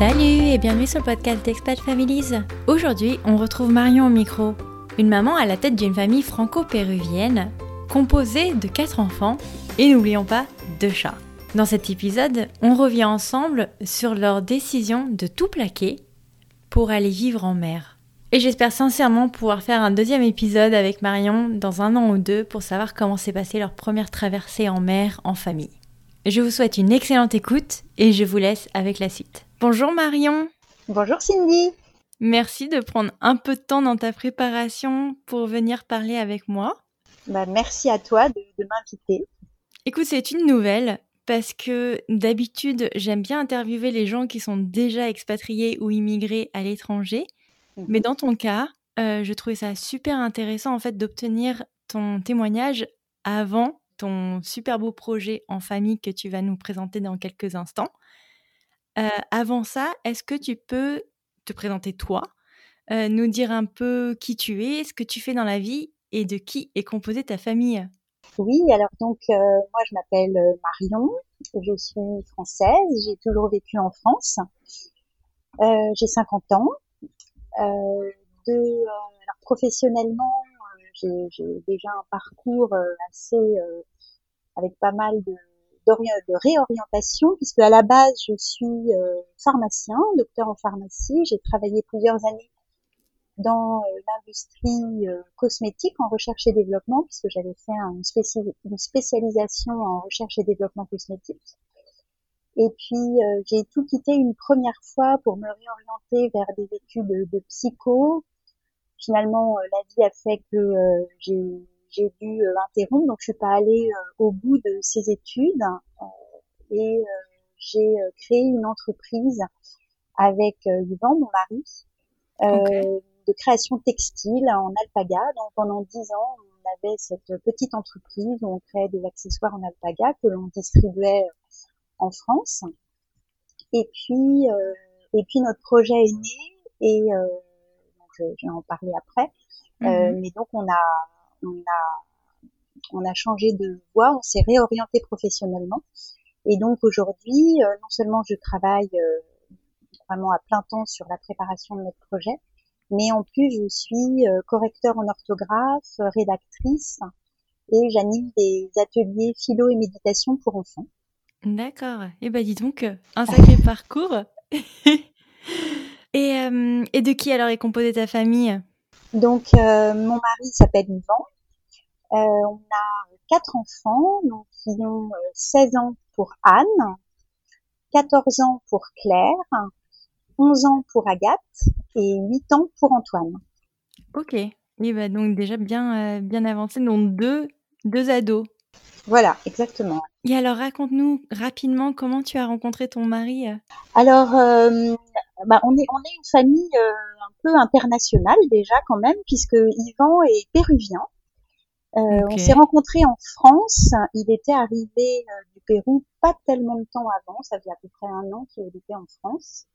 Salut et bienvenue sur le podcast d'Expat Families. Aujourd'hui, on retrouve Marion au micro, une maman à la tête d'une famille franco-péruvienne composée de quatre enfants et n'oublions pas deux chats. Dans cet épisode, on revient ensemble sur leur décision de tout plaquer pour aller vivre en mer. Et j'espère sincèrement pouvoir faire un deuxième épisode avec Marion dans un an ou deux pour savoir comment s'est passée leur première traversée en mer en famille. Je vous souhaite une excellente écoute et je vous laisse avec la suite. Bonjour Marion. Bonjour Cindy. Merci de prendre un peu de temps dans ta préparation pour venir parler avec moi. Bah, merci à toi de, de m'inviter. Écoute, c'est une nouvelle parce que d'habitude, j'aime bien interviewer les gens qui sont déjà expatriés ou immigrés à l'étranger mais mmh dans ton cas, euh, je trouvais ça super intéressant en fait d'obtenir ton témoignage avant ton super beau projet en famille que tu vas nous présenter dans quelques instants. Euh, avant ça, est-ce que tu peux te présenter toi, euh, nous dire un peu qui tu es, ce que tu fais dans la vie et de qui est composée ta famille? Oui, alors donc moi je m'appelle Marion, je suis française, j'ai toujours vécu en France, j'ai 50 ans, euh, euh, professionnellement, euh, j'ai déjà un parcours assez avec pas mal de, de réorientation, puisque à la base je suis pharmacien, docteur en pharmacie. J'ai travaillé plusieurs années dans l'industrie cosmétique en recherche et développement, puisque j'avais fait une, spécialisation en recherche et développement cosmétique. Et puis euh, j'ai tout quitté une première fois pour me réorienter vers des études de, psycho. Finalement, euh, la vie a fait que euh, j'ai dû interrompre, donc je suis pas allée au bout de ces études et j'ai créé une entreprise avec Yvan, mon mari, de création textile en alpaga. Donc pendant dix ans, on avait cette petite entreprise où on créait des accessoires en alpaga que l'on distribuait en France. Et puis, euh, et puis notre projet est né et euh, je, vais en parler après. Euh, mhm. mais donc on a, on a, on a changé de voie, on s'est réorienté professionnellement. Et donc aujourd'hui, non seulement je travaille vraiment à plein temps sur la préparation de notre projet, mais en plus je suis correcteur en orthographe, rédactrice et j'anime des ateliers philo et méditation pour enfants. D'accord. Eh ben dis donc, un sacré parcours. et, euh, et, de qui alors est composée ta famille? Donc euh, mon mari s'appelle Yvan. Euh, on a quatre enfants, donc qui ont 16 ans pour Anne, 14 ans pour Claire, 11 ans pour Agathe et 8 ans pour Antoine. Ok. Et ben donc déjà bien bien avancé, donc deux deux ados. Voilà, exactement. Et alors, raconte-nous rapidement comment tu as rencontré ton mari. Alors, euh, bah, on est on est une famille euh, peu internationale déjà quand même, puisque Yvan est péruvien. Euh, On s'est rencontrés en France. Il était arrivé euh, du Pérou pas tellement de temps avant, ça fait à peu près un an qu'il était en France.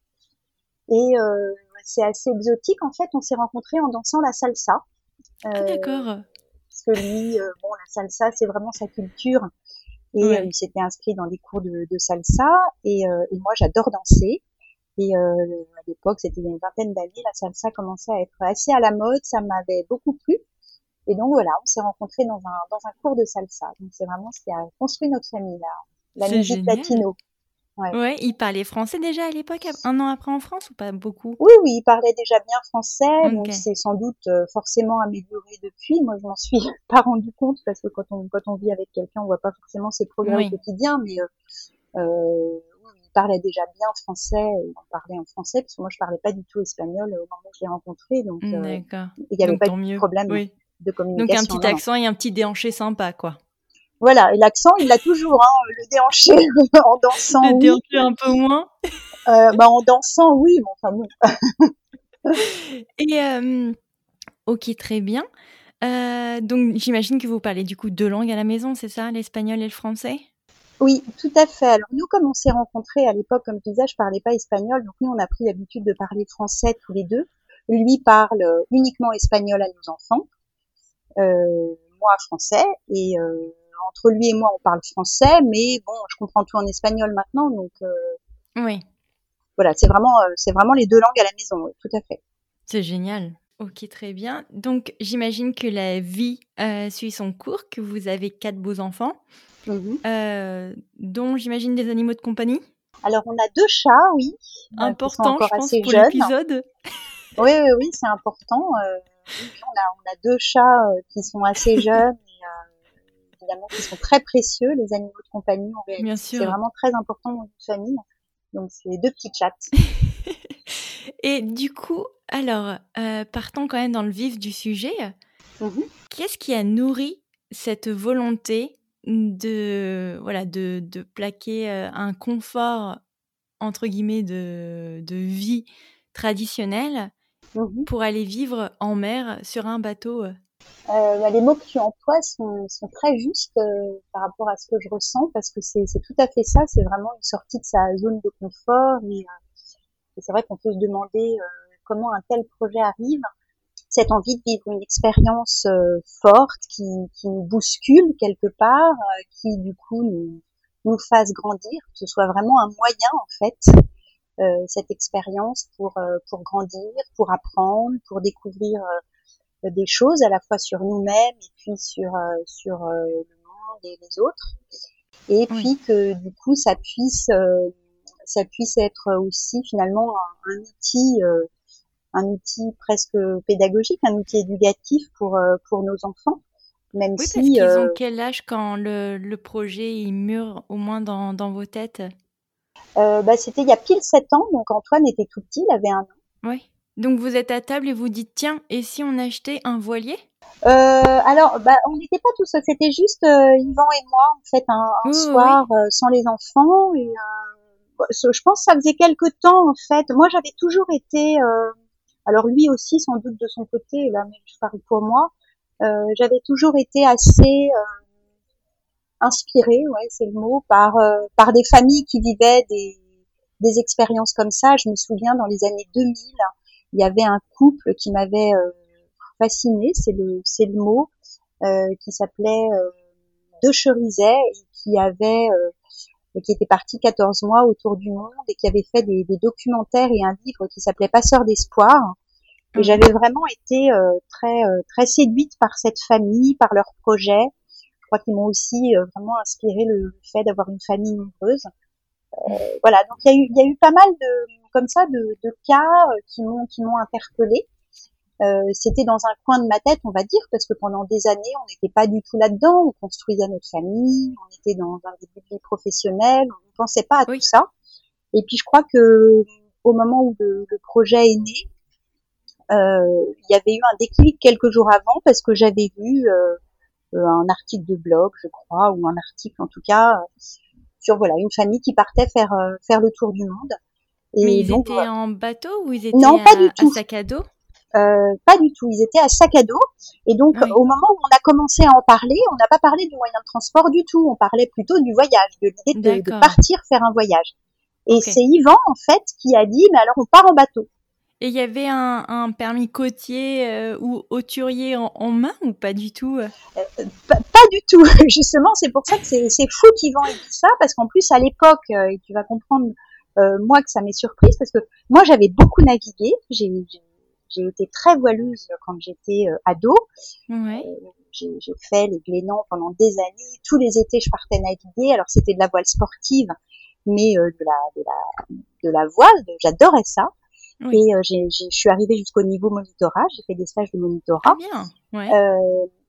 Et euh, c'est assez exotique en fait. On s'est rencontrés en dansant la salsa. Ah, d'accord parce que lui, euh, bon, la salsa, c'est vraiment sa culture. Et euh, il s'était inscrit dans des cours de, de salsa. Et, euh, et moi, j'adore danser. Et à l'époque, c'était il y a une vingtaine d'années, la salsa commençait à être assez à la mode. Ça m'avait beaucoup plu. Et donc voilà, on s'est rencontrés dans un dans un cours de salsa. Donc c'est vraiment ce qui a construit notre famille là, la musique latino. Ouais. il parlait français déjà à l'époque, un an après en France ou pas beaucoup? Oui, oui, il parlait déjà bien français, donc c'est sans doute euh, forcément amélioré depuis. Moi, je m'en suis pas rendu compte parce que quand on quand on vit avec quelqu'un, on voit pas forcément ses progrès au quotidien, mais euh, euh, parlait déjà bien français, il parlait en français parce que moi je parlais pas du tout espagnol au moment où je l'ai rencontré, donc euh, il n'y avait pas de problème de communication. Donc un petit accent et un petit déhanché sympa, quoi. Voilà, et l'accent, il l'a toujours, hein, le déhanché en dansant. Le déhanché un peu moins. Euh, bah, en dansant, oui, bon, enfin bon. et euh, ok, très bien. Euh, donc j'imagine que vous parlez du coup deux langues à la maison, c'est ça, l'espagnol et le français? Oui, tout à fait. Alors nous, comme on s'est rencontrés à l'époque, comme tu disais, je parlais pas espagnol, donc nous on a pris l'habitude de parler français tous les deux. Lui parle uniquement espagnol à nos enfants, moi français, et entre lui et moi, on parle français, mais bon, je comprends tout en espagnol maintenant, donc. Euh, oui. voilà, c'est vraiment, c'est vraiment les deux langues à la maison, tout à fait. C'est génial. Ok, très bien. Donc, j'imagine que la vie suit son cours, que vous avez quatre beaux enfants, mmh dont j'imagine des animaux de compagnie. Alors, on a deux chats, oui. Important, je pense, pour l'épisode. Oui, oui, oui, c'est important. on, a, on a deux chats qui sont assez jeunes évidemment qui sont très précieux, les animaux de compagnie. Bien sûr. C'est vraiment très important dans une famille. Donc c'est deux petits chats. Et du coup, alors, euh, partons quand même dans le vif du sujet. Mhm. Qu'est-ce qui a nourri cette volonté de, voilà, de, de plaquer euh, un confort, entre guillemets, de, de vie traditionnelle mhm. pour aller vivre en mer sur un bateau euh? Euh, bah, les mots que tu emploies sont, sont très justes euh, par rapport à ce que je ressens parce que c'est tout à fait ça, c'est vraiment une sortie de sa zone de confort et, euh, c'est vrai qu'on peut se demander comment un tel projet arrive, cette envie de vivre une expérience forte qui, qui, nous bouscule quelque part, qui du coup nous, nous fasse grandir, que ce soit vraiment un moyen en fait cette expérience pour pour grandir, pour apprendre, pour découvrir des choses à la fois sur nous-mêmes et puis sur euh, sur euh, le monde et les autres. Et puis que du coup ça puisse euh, ça puisse être aussi finalement un, outil un outil presque pédagogique un outil éducatif pour pour nos enfants même oui, si parce qu'ils ont quel âge quand le, le projet il mûre au moins dans, dans vos têtes? Bah, c'était il y a pile sept ans donc Antoine était tout petit il avait un an oui donc vous êtes à table et vous dites tiens, et si on achetait un voilier? Euh, alors, bah, on n'était pas tous, c'était juste euh, Yvan et moi, en fait, un, soir euh, sans les enfants. Et, euh, je pense que ça faisait quelque temps, en fait. Moi, j'avais toujours été, alors lui aussi, sans doute de son côté, là, mais je parle pour moi, j'avais toujours été assez inspirée, ouais, c'est le mot, par par des familles qui vivaient des des expériences comme ça. Je me souviens dans les années 2000 il y avait un couple qui m'avait euh, fasciné, c'est le c'est le mot, euh, qui s'appelait euh, De Cherizet et qui avait qui était parti 14 mois autour du monde et qui avait fait des, des documentaires et un livre qui s'appelait Passeur d'espoir. Et mmh. j'avais vraiment été très très séduite par cette famille, par leur projet. Je crois qu'ils m'ont aussi vraiment inspiré le, fait d'avoir une famille nombreuse. voilà, donc il y a eu il y a eu pas mal de comme ça de, de cas euh, qui m'ont qui m'ont interpellé. Euh, c'était dans un coin de ma tête, on va dire, parce que pendant des années, on n'était pas du tout là-dedans. On construisait notre famille, on était dans un début de vie professionnelle, on ne pensait pas à tout ça. Et puis, je crois que au moment où le, projet est né, euh, il y avait eu un déclic quelques jours avant parce que j'avais vu euh, un article de blog, je crois, ou un article en tout cas sur voilà une famille qui partait faire faire le tour du monde mais ils étaient en bateau ou ils étaient non, pas du tout. à sac à dos? euh, pas du tout, ils étaient à sac à dos. Et donc, au moment où on a commencé à en parler, on n'a pas parlé du moyen de transport du tout. On parlait plutôt du voyage, de l'idée de, partir faire un voyage. Et c'est Yvan, en fait, qui a dit, mais alors on part en bateau. Et il y avait un, permis côtier euh, ou hauturier en, main ou pas du tout euh? Pas, du tout. Justement, c'est pour ça que c'est fou qu'Yvan ait dit ça, parce qu'en plus, à l'époque, et tu vas comprendre euh, moi que ça m'est surprise parce que moi j'avais beaucoup navigué, j'ai été très voileuse quand j'étais euh, ado. Ouais. Euh, j'ai fait les Glénans pendant des années. Tous les étés, je partais naviguer. Alors c'était de la voile sportive, mais de la de la de la voile. J'adorais ça. Et je suis arrivée jusqu'au niveau monitorat. J'ai fait des stages de monitorat. Ah bien. Ouais.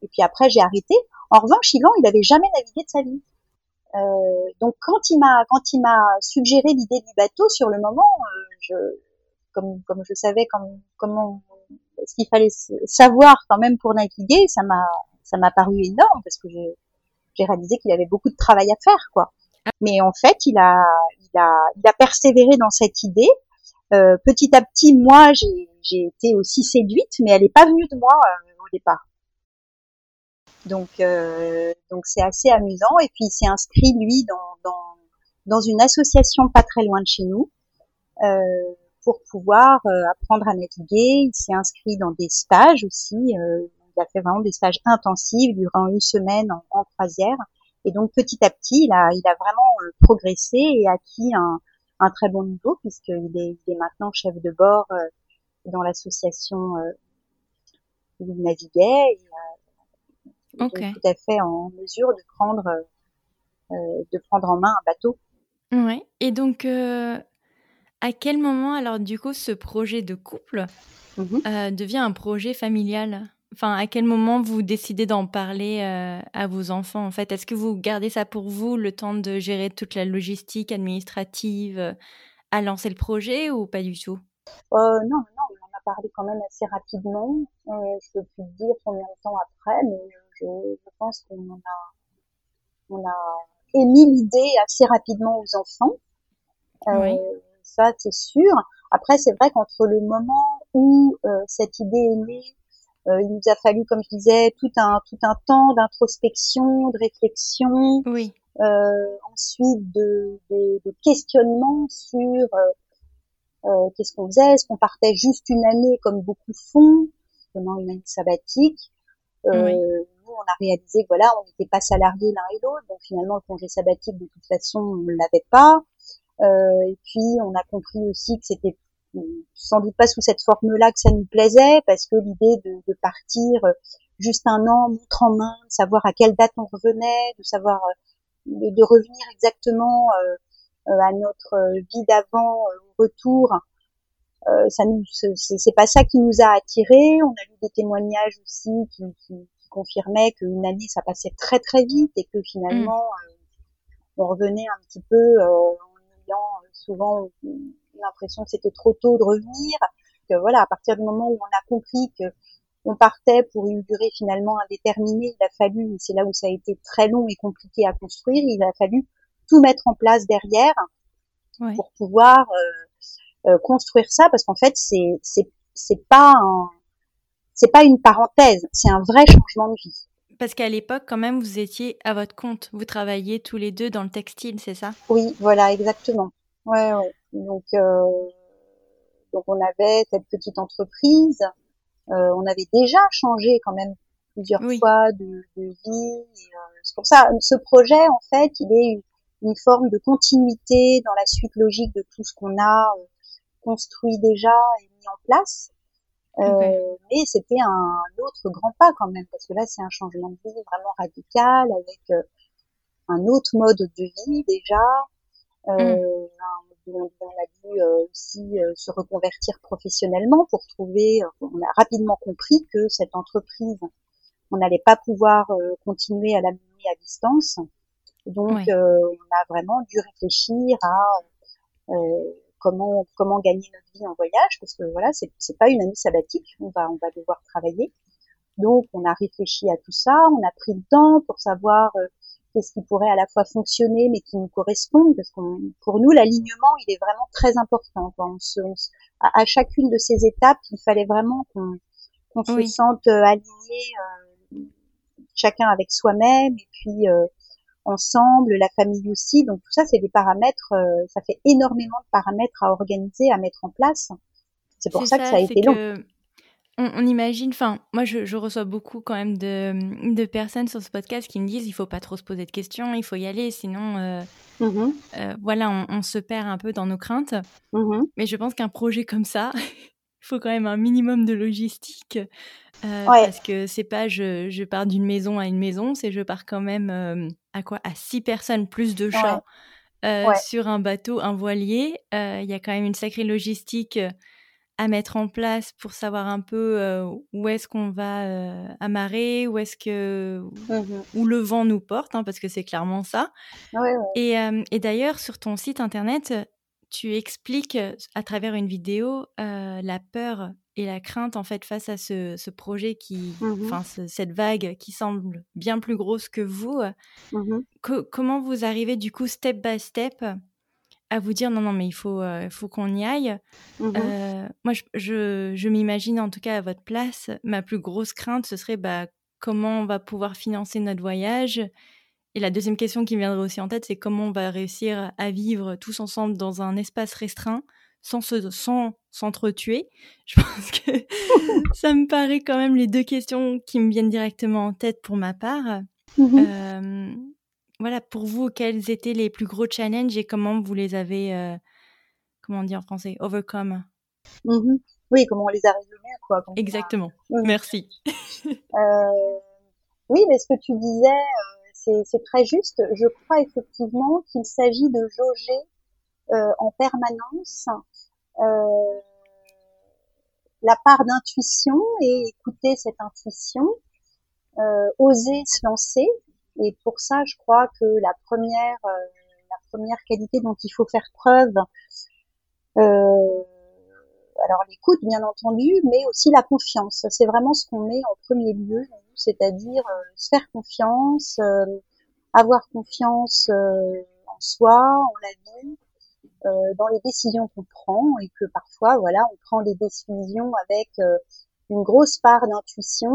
et puis après, j'ai arrêté. En revanche, Yvan, il n'avait jamais navigué de sa vie. Euh, donc quand il m'a quand il m'a suggéré l'idée du bateau sur le moment, euh, je comme comme je savais comme, comment ce qu'il fallait savoir quand même pour naviguer, ça m'a ça m'a paru énorme parce que j'ai réalisé qu'il avait beaucoup de travail à faire quoi. Mais en fait, il a il a il a persévéré dans cette idée. Euh, petit à petit, moi, j'ai été aussi séduite, mais elle n'est pas venue de moi euh, au départ. Donc, euh, donc c'est assez amusant. Et puis, il s'est inscrit lui dans, dans, dans une association pas très loin de chez nous euh, pour pouvoir euh, apprendre à naviguer. Il s'est inscrit dans des stages aussi. Euh, il a fait vraiment des stages intensifs durant une semaine en, en croisière. Et donc petit à petit, il a, il a vraiment euh, progressé et acquis un, un très bon niveau puisqu'il est, il est maintenant chef de bord dans l'association où il naviguait. Et, okay. tout à fait en mesure de prendre, de prendre en main un bateau. Ouais. Et donc, à quel moment, alors, du coup, ce projet de couple mmh devient un projet familial? Enfin, à quel moment vous décidez d'en parler euh, à vos enfants en fait? Est-ce que vous gardez ça pour vous, le temps de gérer toute la logistique administrative, euh, à lancer le projet ou pas du tout? Euh, Non, non, on en a parlé quand même assez rapidement. je ne peux plus dire combien de temps après, mais je, pense qu'on a, on a émis l'idée assez rapidement aux enfants. oui. Ça, c'est sûr. Après, c'est vrai qu'entre le moment où cette idée est née euh, il nous a fallu, comme je disais, tout un tout un temps d'introspection, de réflexion. Oui. Euh, ensuite de, de, de, questionnement sur euh, euh qu'est-ce qu'on faisait, est-ce qu'on partait juste une année comme beaucoup font, pendant une année sabbatique? Euh, Nous, on a réalisé que voilà, on n'était pas salariés l'un et l'autre, donc finalement le congé sabbatique de toute façon on ne l'avait pas. Euh, et puis on a compris aussi que c'était sans doute pas sous cette forme-là que ça nous plaisait, parce que l'idée de, de, partir euh, juste un an, montre en main, de savoir à quelle date on revenait, de savoir euh, de, de revenir exactement euh, à notre vie d'avant au retour, euh, ça nous, c'est pas ça qui nous a attirés. On a eu des témoignages aussi qui, qui, qui confirmaient qu'une année ça passait très très vite et que finalement mmh. on revenait un petit peu en ayant souvent l'impression que c'était trop tôt de revenir. Que voilà, à partir du moment où on a compris que on partait pour une durée finalement indéterminée, il a fallu, c'est là où ça a été très long et compliqué à construire, il a fallu tout mettre en place derrière pour pouvoir euh, euh, construire ça, parce qu'en fait c'est c'est c'est pas un c'est pas une parenthèse, c'est un vrai changement de vie. Parce qu'à l'époque, quand même, vous étiez à votre compte. Vous travailliez tous les deux dans le textile, c'est ça? Oui, voilà, exactement. Ouais, ouais. Donc, euh, donc on avait cette petite entreprise. Euh, on avait déjà changé quand même plusieurs fois de, de vie. Euh, c'est pour ça, ce projet, en fait, il est une, forme de continuité dans la suite logique de tout ce qu'on a euh, construit déjà et mis en place. Euh, Mais c'était un autre grand pas quand même, parce que là, c'est un changement de vie vraiment radical avec euh, un autre mode de vie déjà, euh, mm. on, a dû euh, aussi euh, se reconvertir professionnellement pour trouver, euh, on a rapidement compris que cette entreprise, on n'allait pas pouvoir continuer à la mener à distance. Donc, on a vraiment dû réfléchir à comment comment gagner notre vie en voyage, parce que voilà, c'est c'est pas une année sabbatique, on va on va devoir travailler. Donc, on a réfléchi à tout ça, on a pris le temps pour savoir qu'est-ce qui pourrait à la fois fonctionner mais qui nous corresponde parce qu'on pour nous l'alignement il est vraiment très important on se, à, chacune de ces étapes il fallait vraiment qu'on qu'on se sente euh, aligné euh, chacun avec soi-même et puis euh, ensemble la famille aussi. Donc tout ça c'est des paramètres ça fait énormément de paramètres à organiser à mettre en place. C'est pour ça, que ça a été long. on, imagine, enfin, moi je, reçois beaucoup quand même de, de, personnes sur ce podcast qui me disent il faut pas trop se poser de questions, il faut y aller, sinon, euh, mmh euh, voilà, on, se perd un peu dans nos craintes. Mmh Mais je pense qu'un projet comme ça, faut quand même un minimum de logistique. Euh, parce que c'est pas je, je pars d'une maison à une maison, c'est je pars quand même à quoi? À six personnes plus de chats sur un bateau, un voilier. Il y a quand même une sacrée logistique à mettre en place pour savoir un peu où est-ce qu'on va amarrer, où est-ce que mmh où le vent nous porte, hein, parce que c'est clairement ça. Et, et d'ailleurs, sur ton site internet, tu expliques à travers une vidéo la peur et la crainte en fait face à ce, ce projet qui, mmh enfin cette vague qui semble bien plus grosse que vous. Mmh comment vous arrivez du coup step by step à vous dire non, non, mais il faut, euh, faut qu'on y aille. Mmh euh, moi, je, je, m'imagine en tout cas à votre place, ma plus grosse crainte, ce serait bah, comment on va pouvoir financer notre voyage. Et la deuxième question qui me viendrait aussi en tête, c'est comment on va réussir à vivre tous ensemble dans un espace restreint sans se, sans s'entretuer. Je pense que ça me paraît quand même les deux questions qui me viennent directement en tête pour ma part. Mmh euh, voilà, pour vous, quels étaient les plus gros challenges et comment vous les avez, euh, comment on dit en français Overcome? Mm-hmm. Oui, comment on les a résumés, quoi. Exactement. Merci. euh, oui, mais ce que tu disais, c'est très juste. Je crois effectivement qu'il s'agit de jauger euh, en permanence euh, la part d'intuition et écouter cette intuition, euh, oser se lancer. Et pour ça, je crois que la première, la première qualité dont il faut faire preuve, alors l'écoute bien entendu, mais aussi la confiance. C'est vraiment ce qu'on met en premier lieu, c'est-à-dire euh, se faire confiance, euh, avoir confiance euh, en soi, en la vie, dans les décisions qu'on prend, et que parfois, voilà, on prend des décisions avec une grosse part d'intuition,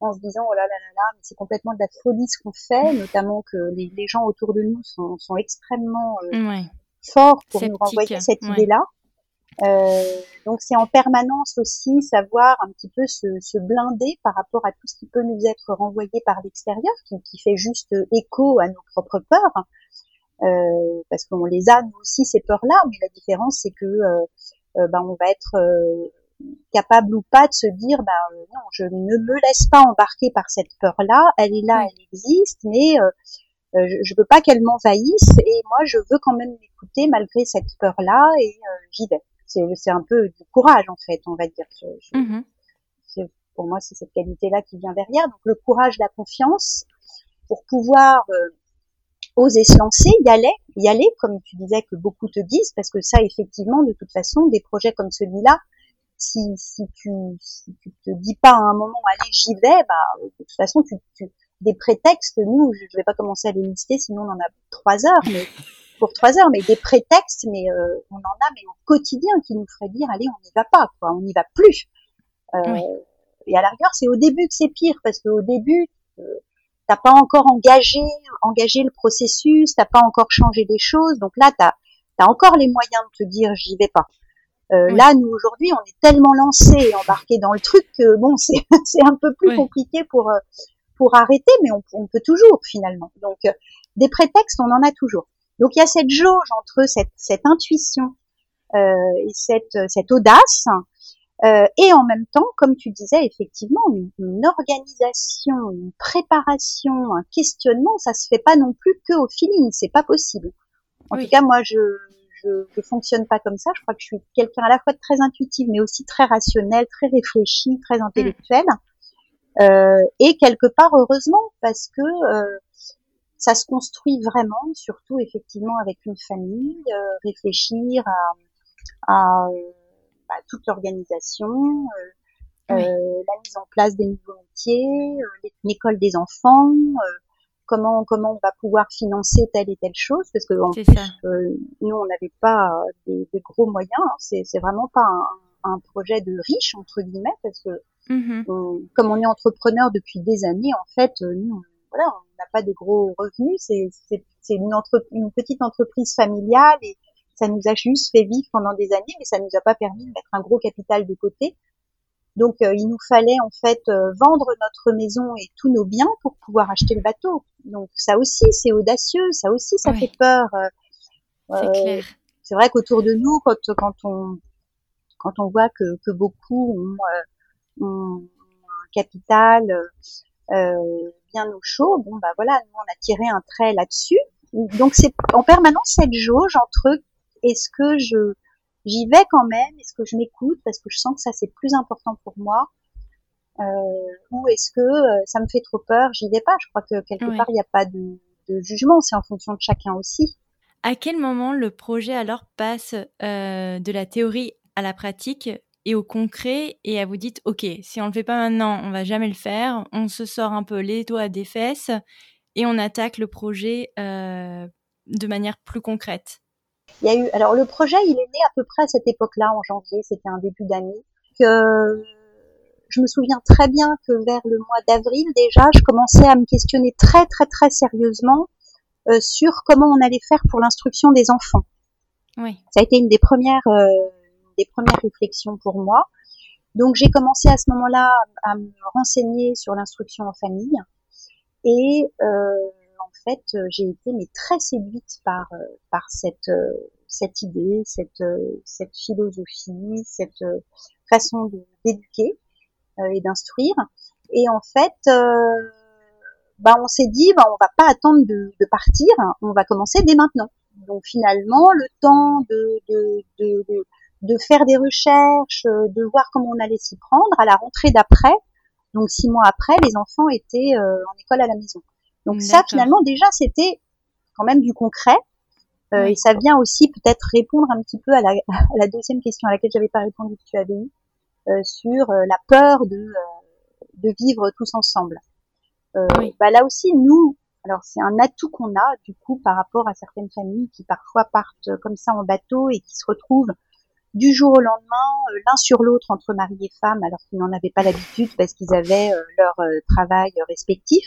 en se disant oh là là là là, mais c'est complètement de la folie ce qu'on fait, notamment que les, les, gens autour de nous sont, sont extrêmement ouais. forts pour nous renvoyer cette idée-là. Euh, donc c'est en permanence aussi savoir un petit peu se, se, blinder par rapport à tout ce qui peut nous être renvoyé par l'extérieur, qui, qui, fait juste écho à nos propres peurs, euh, parce qu'on les a nous aussi ces peurs-là, mais la différence c'est que euh, euh bah, on va être euh, capable ou pas de se dire bah non je ne me laisse pas embarquer par cette peur-là, elle est là, elle existe, mais euh, je, je veux pas qu'elle m'envahisse et moi je veux quand même l'écouter malgré cette peur-là et j'y vais c'est un peu du courage en fait, on va dire. Je, mmh pour moi, c'est cette qualité-là qui vient derrière. Donc le courage, la confiance, pour pouvoir euh, oser se lancer, y aller, y aller, comme tu disais que beaucoup te disent, parce que ça, effectivement, de toute façon, des projets comme celui-là, si, si, tu, si tu te dis pas à un moment, allez, j'y vais, bah, de toute façon, tu, tu, des prétextes, nous, je vais pas commencer à les lister, sinon on en a trois heures, mais pour trois heures, mais des prétextes, mais euh, on en a, mais au quotidien, qui nous ferait dire, allez, on n'y va pas, quoi, on n'y va plus. Euh, Et à la rigueur, c'est au début que c'est pire, parce qu'au début, euh, t'as pas encore engagé, engagé le processus, t'as pas encore changé des choses, donc là, t'as as encore les moyens de te dire, j'y vais pas. Euh, Là, nous aujourd'hui, on est tellement lancé et embarqué dans le truc que bon, c'est un peu plus compliqué pour euh, pour arrêter, mais on, on peut toujours finalement. Donc, euh, des prétextes, on en a toujours. Donc il y a cette jauge entre cette, cette intuition euh, et cette, cette audace, euh, et en même temps, comme tu disais, effectivement, une, organisation, une préparation, un questionnement, ça se fait pas non plus que au feeling, c'est pas possible. En tout cas, moi, je, je, je fonctionne pas comme ça. Je crois que je suis quelqu'un à la fois très intuitif, mais aussi très rationnel, très réfléchi, très intellectuel. Euh, et quelque part, heureusement, parce que euh, ça se construit vraiment, surtout effectivement avec une famille, euh, réfléchir à, à, à toute l'organisation, euh, oui. euh, la mise en place des nouveaux métiers, euh, l'école des enfants, euh, comment comment on va pouvoir financer telle et telle chose, parce que en plus, nous on n'avait pas des, des, gros moyens, hein, c'est c'est vraiment pas un, un, projet de riche entre guillemets, parce que mmh. on, comme on est entrepreneur depuis des années, en fait, nous voilà, on n'a pas des gros revenus, c'est une, une petite entreprise familiale et ça nous a juste fait vivre pendant des années, mais ça nous a pas permis de mettre un gros capital de côté. Donc euh, il nous fallait en fait euh, vendre notre maison et tous nos biens pour pouvoir acheter le bateau. Donc ça aussi c'est audacieux, ça aussi ça oui. fait peur. Euh, c'est vrai qu'autour de nous, quand, quand on quand on voit que, que beaucoup ont, euh, ont un capital euh, bien au chaud, bon bah voilà, nous on a tiré un trait là-dessus. Donc c'est en permanence cette jauge entre est-ce que je j'y vais quand même, est-ce que je m'écoute parce que je sens que ça c'est plus important pour moi, euh, ou est-ce que euh, ça me fait trop peur, j'y vais pas. Je crois que quelque oui. part il n'y a pas de, de jugement, c'est en fonction de chacun aussi. À quel moment le projet alors passe euh, de la théorie à la pratique et au concret et à vous dites ok si on le fait pas maintenant on va jamais le faire. On se sort un peu les doigts des fesses et on attaque le projet euh, de manière plus concrète. Il y a eu alors le projet il est né à peu près à cette époque-là en janvier. C'était un début d'année. Que je me souviens très bien que vers le mois d'avril déjà je commençais à me questionner très très très sérieusement euh, sur comment on allait faire pour l'instruction des enfants. Oui. ça a été une des premières euh, des premières réflexions pour moi. Donc j'ai commencé à ce moment-là à me renseigner sur l'instruction en famille et euh, en fait j'ai été très séduite par par cette cette idée, cette, cette philosophie, cette façon d'éduquer et d'instruire. Et en fait, bah, on s'est dit, bah, on va pas attendre de, de, partir, on va commencer dès maintenant. Donc finalement, le temps de, faire des recherches, de voir comment on allait s'y prendre, à la rentrée d'après, donc six mois après, les enfants étaient euh, en école à la maison. Donc ça, finalement, déjà, c'était quand même du concret. Euh, et ça vient aussi peut-être répondre un petit peu à la, à la deuxième question à laquelle j'avais pas répondu que tu avais eu euh, sur euh, la peur de, euh, de vivre tous ensemble. Euh, bah là aussi, nous, alors c'est un atout qu'on a du coup par rapport à certaines familles qui parfois partent comme ça en bateau et qui se retrouvent du jour au lendemain euh, l'un sur l'autre entre mari et femme alors qu'ils n'en avaient pas l'habitude parce qu'ils avaient euh, leur travail respectif.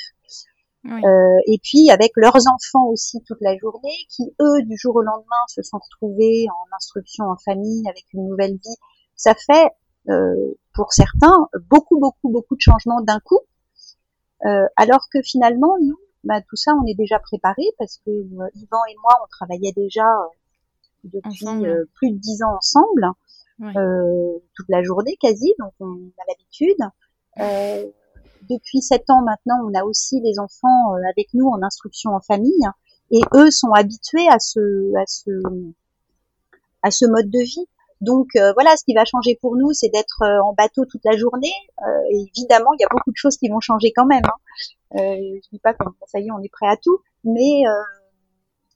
et puis avec leurs enfants aussi toute la journée, qui eux du jour au lendemain se sont retrouvés en instruction en famille avec une nouvelle vie. Ça fait pour certains beaucoup beaucoup beaucoup de changements d'un coup euh, alors que finalement, nous, bah, tout ça, on est déjà préparé parce que euh, Yvan et moi, on travaillait déjà euh, depuis plus de dix ans ensemble, toute la journée quasi, donc on a l'habitude. depuis sept ans maintenant, on a aussi les enfants avec nous en instruction en famille, et eux sont habitués à ce, à ce, à ce mode de vie. Donc euh, voilà, ce qui va changer pour nous, c'est d'être euh, en bateau toute la journée. Euh, évidemment, il y a beaucoup de choses qui vont changer quand même. Hein. Euh, je dis pas que ça y est, on est prêt à tout, mais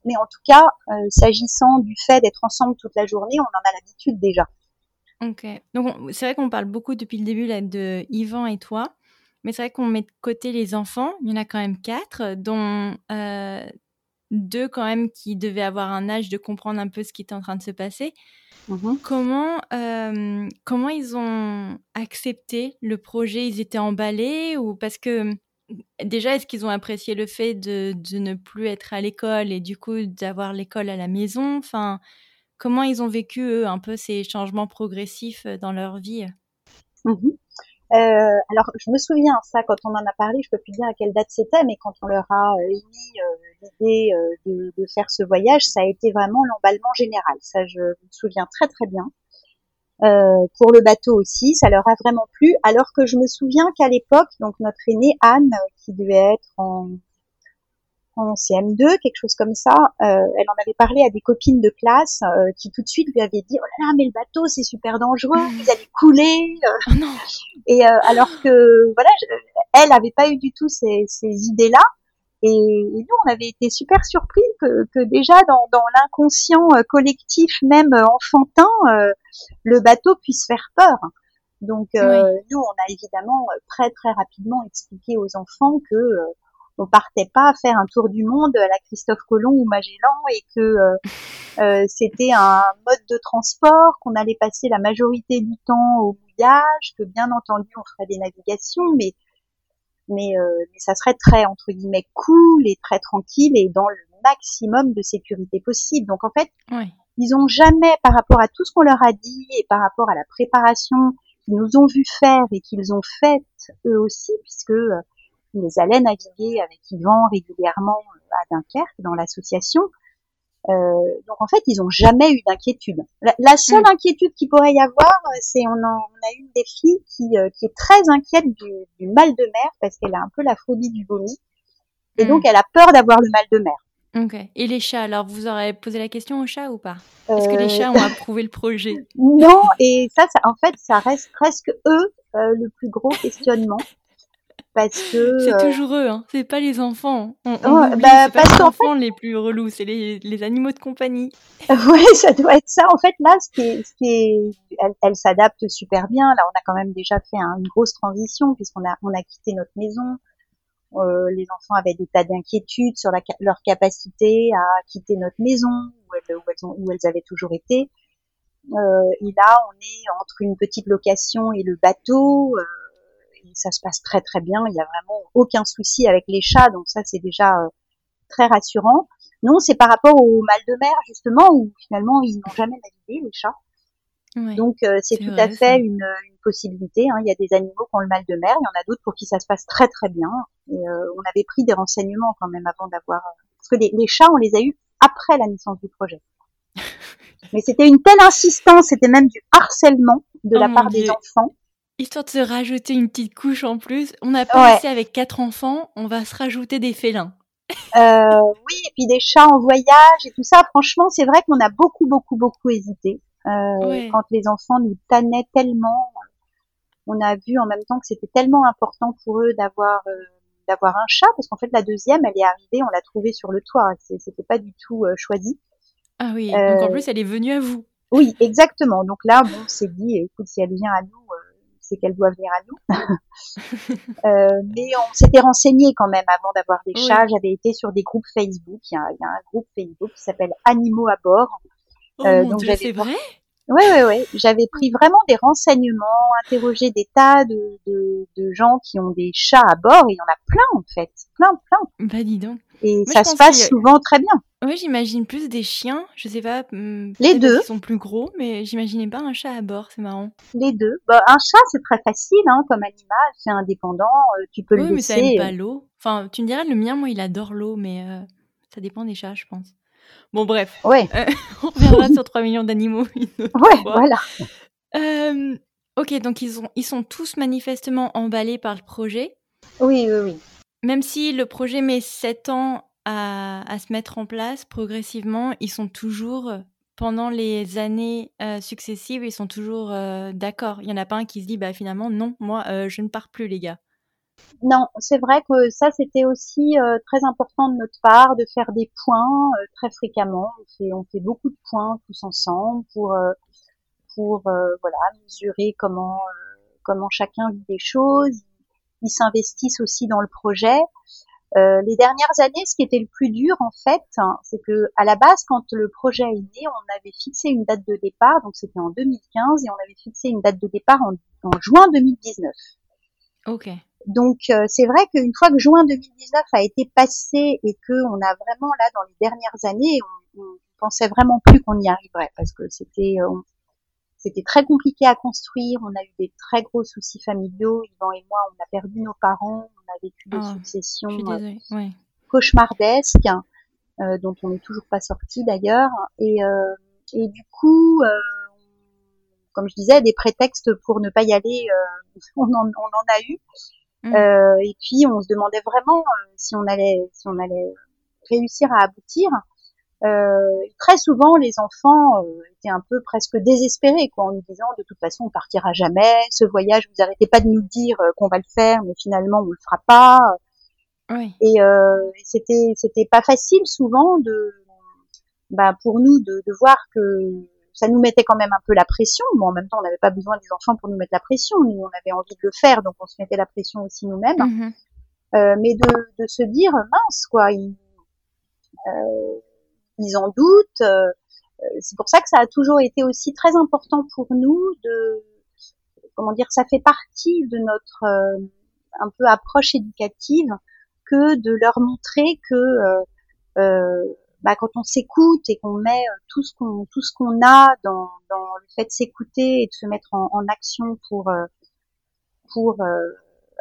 mais en tout cas, s'agissant du fait d'être ensemble toute la journée, on en a l'habitude déjà. Ok. Donc c'est vrai qu'on parle beaucoup depuis le début là, de Yvan et toi, mais c'est vrai qu'on met de côté les enfants. Il y en a quand même quatre, dont deux quand même qui devaient avoir un âge de comprendre un peu ce qui était en train de se passer. Mmh comment, euh, comment ils ont accepté le projet? Ils étaient emballés ou parce que déjà est-ce qu'ils ont apprécié le fait de, ne plus être à l'école et du coup d'avoir l'école à la maison? Enfin, comment ils ont vécu eux un peu ces changements progressifs dans leur vie? Mmh euh, alors, je me souviens, ça, quand on en a parlé, je peux plus dire à quelle date c'était, mais quand on leur a euh, émis euh, l'idée de, faire ce voyage, ça a été vraiment l'emballement général. Ça, je me souviens très très bien. Pour le bateau aussi, ça leur a vraiment plu. Alors que je me souviens qu'à l'époque, donc notre aînée Anne, qui devait être en en CM2, quelque chose comme ça. Euh, elle en avait parlé à des copines de classe euh, qui tout de suite lui avaient dit oh là là mais le bateau c'est super dangereux, mmh. vous allez couler. Euh. Oh non. Et alors que voilà, elle avait pas eu du tout ces, ces idées là. Et, nous on avait été super surpris que, que déjà dans, dans l'inconscient collectif même enfantin, le bateau puisse faire peur. Donc nous on a évidemment très très rapidement expliqué aux enfants que on partait pas à faire un tour du monde à la Christophe Colomb ou Magellan et que euh, euh, c'était un mode de transport, qu'on allait passer la majorité du temps au mouillage, que bien entendu on ferait des navigations, mais mais, euh, mais ça serait très entre guillemets cool et très tranquille et dans le maximum de sécurité possible. Donc en fait, ils ont jamais, par rapport à tout ce qu'on leur a dit et par rapport à la préparation qu'ils nous ont vu faire et qu'ils ont faite eux aussi, puisque ils les allaient naviguer avec Yvan régulièrement euh, à Dunkerque dans l'association. Euh, donc en fait, ils ont jamais eu d'inquiétude. La, seule mm. inquiétude qu'il pourrait y avoir, euh, c'est on, on, a une des filles qui, qui est très inquiète du, du, mal de mer parce qu'elle a un peu la phobie du vomi et mm. donc elle a peur d'avoir le mal de mer. Ok. Et les chats, alors vous aurez posé la question aux chats ou pas? Est-ce que les chats ont approuvé le projet? Non, et ça, ça, en fait, ça reste presque eux le plus gros questionnement parce que c'est euh, toujours eux, hein. c'est pas les enfants. On, on bah, pas les enfants les plus relous, c'est les, les, animaux de compagnie. oui, ça doit être ça. En fait, là, ce qui est, ce qui est, elle, elle s'adapte super bien. Là, on a quand même déjà fait une grosse transition puisqu'on a, on a quitté notre maison. Euh, les enfants avaient des tas d'inquiétudes sur leur capacité à quitter notre maison où elles, avaient toujours été. Euh, et là, on est entre une petite location et le bateau. Euh, ça se passe très très bien. Il y a vraiment aucun souci avec les chats, donc ça c'est déjà euh, très rassurant. Non, c'est par rapport au mal de mer justement où finalement ils n'ont jamais navigué les chats. Donc euh, c'est tout à fait une, une, possibilité. Hein. Il y a des animaux qui ont le mal de mer, il y en a d'autres pour qui ça se passe très très bien. Et, euh, on avait pris des renseignements quand même avant d'avoir parce que les, les chats on les a eus après la naissance du projet. Mais c'était une telle insistance, c'était même du harcèlement de Oh la mon part des enfants. Histoire de se rajouter une petite couche en plus, on n'a pas Ouais. avec quatre enfants, on va se rajouter des félins. Euh, oui, et puis des chats en voyage et tout ça. Franchement, c'est vrai qu'on a beaucoup, beaucoup, beaucoup hésité. Euh, Ouais. Quand les enfants nous tannaient tellement, on a vu en même temps que c'était tellement important pour eux d'avoir euh, d'avoir un chat, parce qu'en fait la deuxième, elle est arrivée, on l'a trouvée sur le toit. C'est- C'était pas du tout euh, choisi. Ah oui, Euh, donc en plus elle est venue à vous. Oui, exactement. Donc là, bon, on s'est dit, écoute, si elle vient à nous, euh, c'est qu'elle doit venir à nous. Euh, mais on s'était renseigné quand même avant d'avoir des Oui. chats. J'avais été sur des groupes Facebook. Il y a, il y a un groupe Facebook qui s'appelle Animaux à bord. Oh Euh, mon donc dieu, j'avais c'est vrai? Ouais, ouais, ouais. J'avais pris vraiment des renseignements, interrogé des tas de, de, de gens qui ont des chats à bord. Et il y en a plein en fait, plein, plein. Bah dis donc. Et Moi, ça se passe souvent très bien. Ouais, j'imagine plus des chiens, je sais pas. hmm, Les deux. Ils sont plus gros, mais j'imaginais pas un chat à bord, c'est marrant. Les deux. Bah, un chat, c'est très facile hein, comme animal, c'est indépendant. euh, tu peux oui, le mais ça laisser. aime euh, pas l'eau. Enfin, tu me dirais, le mien, moi, il adore l'eau, mais euh, ça dépend des chats, je pense. Bon, bref, Ouais, on reviendra sur 3 millions d'animaux ouais, fois. voilà. Euh, ok, donc ils, ont, ils sont tous manifestement emballés par le projet. Oui, oui, oui. Même si le projet met 7 ans à, à se mettre en place progressivement, ils sont toujours, euh, pendant les années euh, successives, ils sont toujours euh, d'accord. Il n'y en a pas un qui se dit, bah finalement, non, moi, euh, je ne pars plus, les gars. Non, c'est vrai que ça, c'était aussi euh, très important de notre part de faire des points euh, très fréquemment. On fait, on fait beaucoup de points tous ensemble pour euh, pour voilà mesurer comment comment chacun vit les choses. Ils s'investissent aussi dans le projet. Les dernières années, ce qui était le plus dur en fait, hein, c'est que à la base, quand le projet est né, on avait fixé une date de départ, donc c'était en 2015, et on avait fixé une date de départ en, en juin 2019. Ok. Donc euh, c'est vrai qu'une fois que juin 2019 a été passé et que on a vraiment là dans les dernières années, on, on pensait vraiment plus qu'on y arriverait parce que c'était euh, c'était très compliqué à construire. On a eu des très gros soucis familiaux. Yvan et moi, on a perdu nos parents. On a vécu des Ah, successions euh. Ouais. cauchemardesques euh, dont on n'est toujours pas sorti d'ailleurs. Et, euh, et du coup, euh, comme je disais, des prétextes pour ne pas y aller, euh, on, en, on en a eu. Mm. Euh, et puis on se demandait vraiment euh, si on allait, si on allait réussir à aboutir. Euh, très souvent, les enfants euh, étaient un peu presque désespérés, quoi, en nous disant de toute façon on partira jamais. Ce voyage, vous arrêtez pas de nous dire euh, qu'on va le faire, mais finalement on le fera pas. Oui. Et euh, c'était c'était pas facile souvent de bah pour nous de, de voir que ça nous mettait quand même un peu la pression. Bon, en même temps, on n'avait pas besoin des enfants pour nous mettre la pression. Nous, on avait envie de le faire, donc on se mettait la pression aussi nous-mêmes. Mhm. Euh, mais de, de se dire mince quoi, ils, euh, ils en doutent. euh, euh, c'est pour ça que ça a toujours été aussi très important pour nous de comment dire, ça fait partie de notre euh, un peu approche éducative que de leur montrer que euh, euh, bah, quand on s'écoute et qu'on met euh, tout ce qu'on tout ce qu'on a dans, dans le fait de s'écouter et de se mettre en, en action pour euh, pour euh,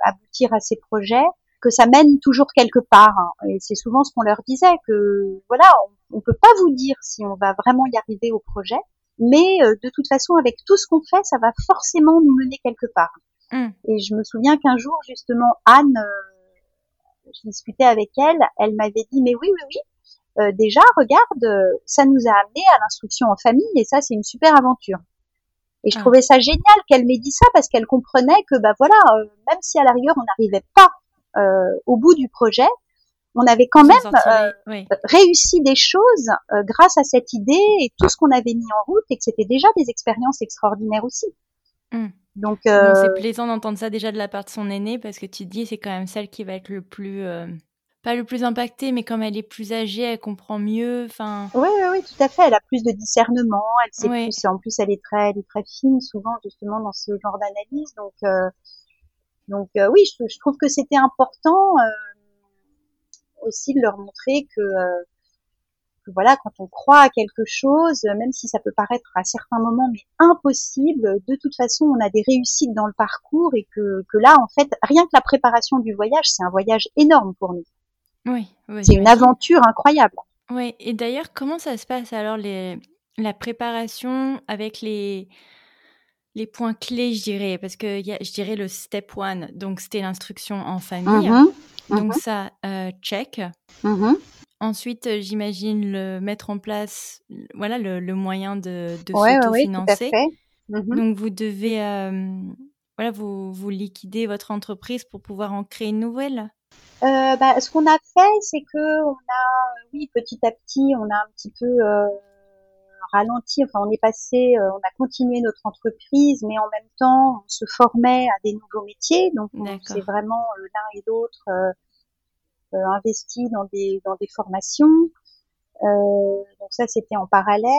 aboutir à ces projets, que ça mène toujours quelque part. hein. Et c'est souvent ce qu'on leur disait que voilà, on, on peut pas vous dire si on va vraiment y arriver au projet, mais euh, de toute façon, avec tout ce qu'on fait, ça va forcément nous mener quelque part. Mm. Et je me souviens qu'un jour, justement, Anne, euh, je discutais avec elle, elle m'avait dit mais oui, oui, oui. Euh, déjà, regarde, euh, ça nous a amené à l'instruction en famille et ça, c'est une super aventure. Et je Ah. trouvais ça génial qu'elle m'ait dit ça parce qu'elle comprenait que, bah voilà, euh, même si à la rigueur on n'arrivait pas euh, au bout du projet, on avait quand même euh, oui. réussi des choses euh, grâce à cette idée et tout ce qu'on avait mis en route et que c'était déjà des expériences extraordinaires aussi. Mm. Donc, euh, c'est plaisant d'entendre ça déjà de la part de son aîné parce que tu te dis c'est quand même celle qui va être le plus euh, pas le plus impactée mais comme elle est plus âgée elle comprend mieux enfin Oui, oui, oui, tout à fait. Elle a plus de discernement. Elle sait Ouais. plus. En plus, elle est très, elle est très fine souvent justement dans ce genre d'analyse. Donc, euh, donc euh, oui, je, je trouve que c'était important euh, aussi de leur montrer que, euh, que voilà, quand on croit à quelque chose, même si ça peut paraître à certains moments mais impossible, de toute façon, on a des réussites dans le parcours et que, que là, en fait, rien que la préparation du voyage, c'est un voyage énorme pour nous. Oui, ouais, C'est une aventure incroyable. Ouais, et d'ailleurs comment ça se passe alors les la préparation avec les, les points clés, je dirais, parce que y a, je dirais le step one, donc c'était l'instruction en famille. Mm-hmm. Donc mm-hmm. ça, euh, check. Mm-hmm. Ensuite, euh, j'imagine le mettre en place, voilà, le, moyen de, de s'autofinancer. Donc vous devez, euh, voilà, vous, vous liquidez votre entreprise pour pouvoir en créer une nouvelle? Bah, ce qu'on a fait, c'est que on a, oui, petit à petit, on a un petit peu ralenti. Enfin, on est passé, euh, on a continué notre entreprise, mais en même temps, on se formait à des nouveaux métiers. Donc, c'est vraiment euh, l'un et l'autre euh, investi dans des dans des formations. donc ça, c'était en parallèle.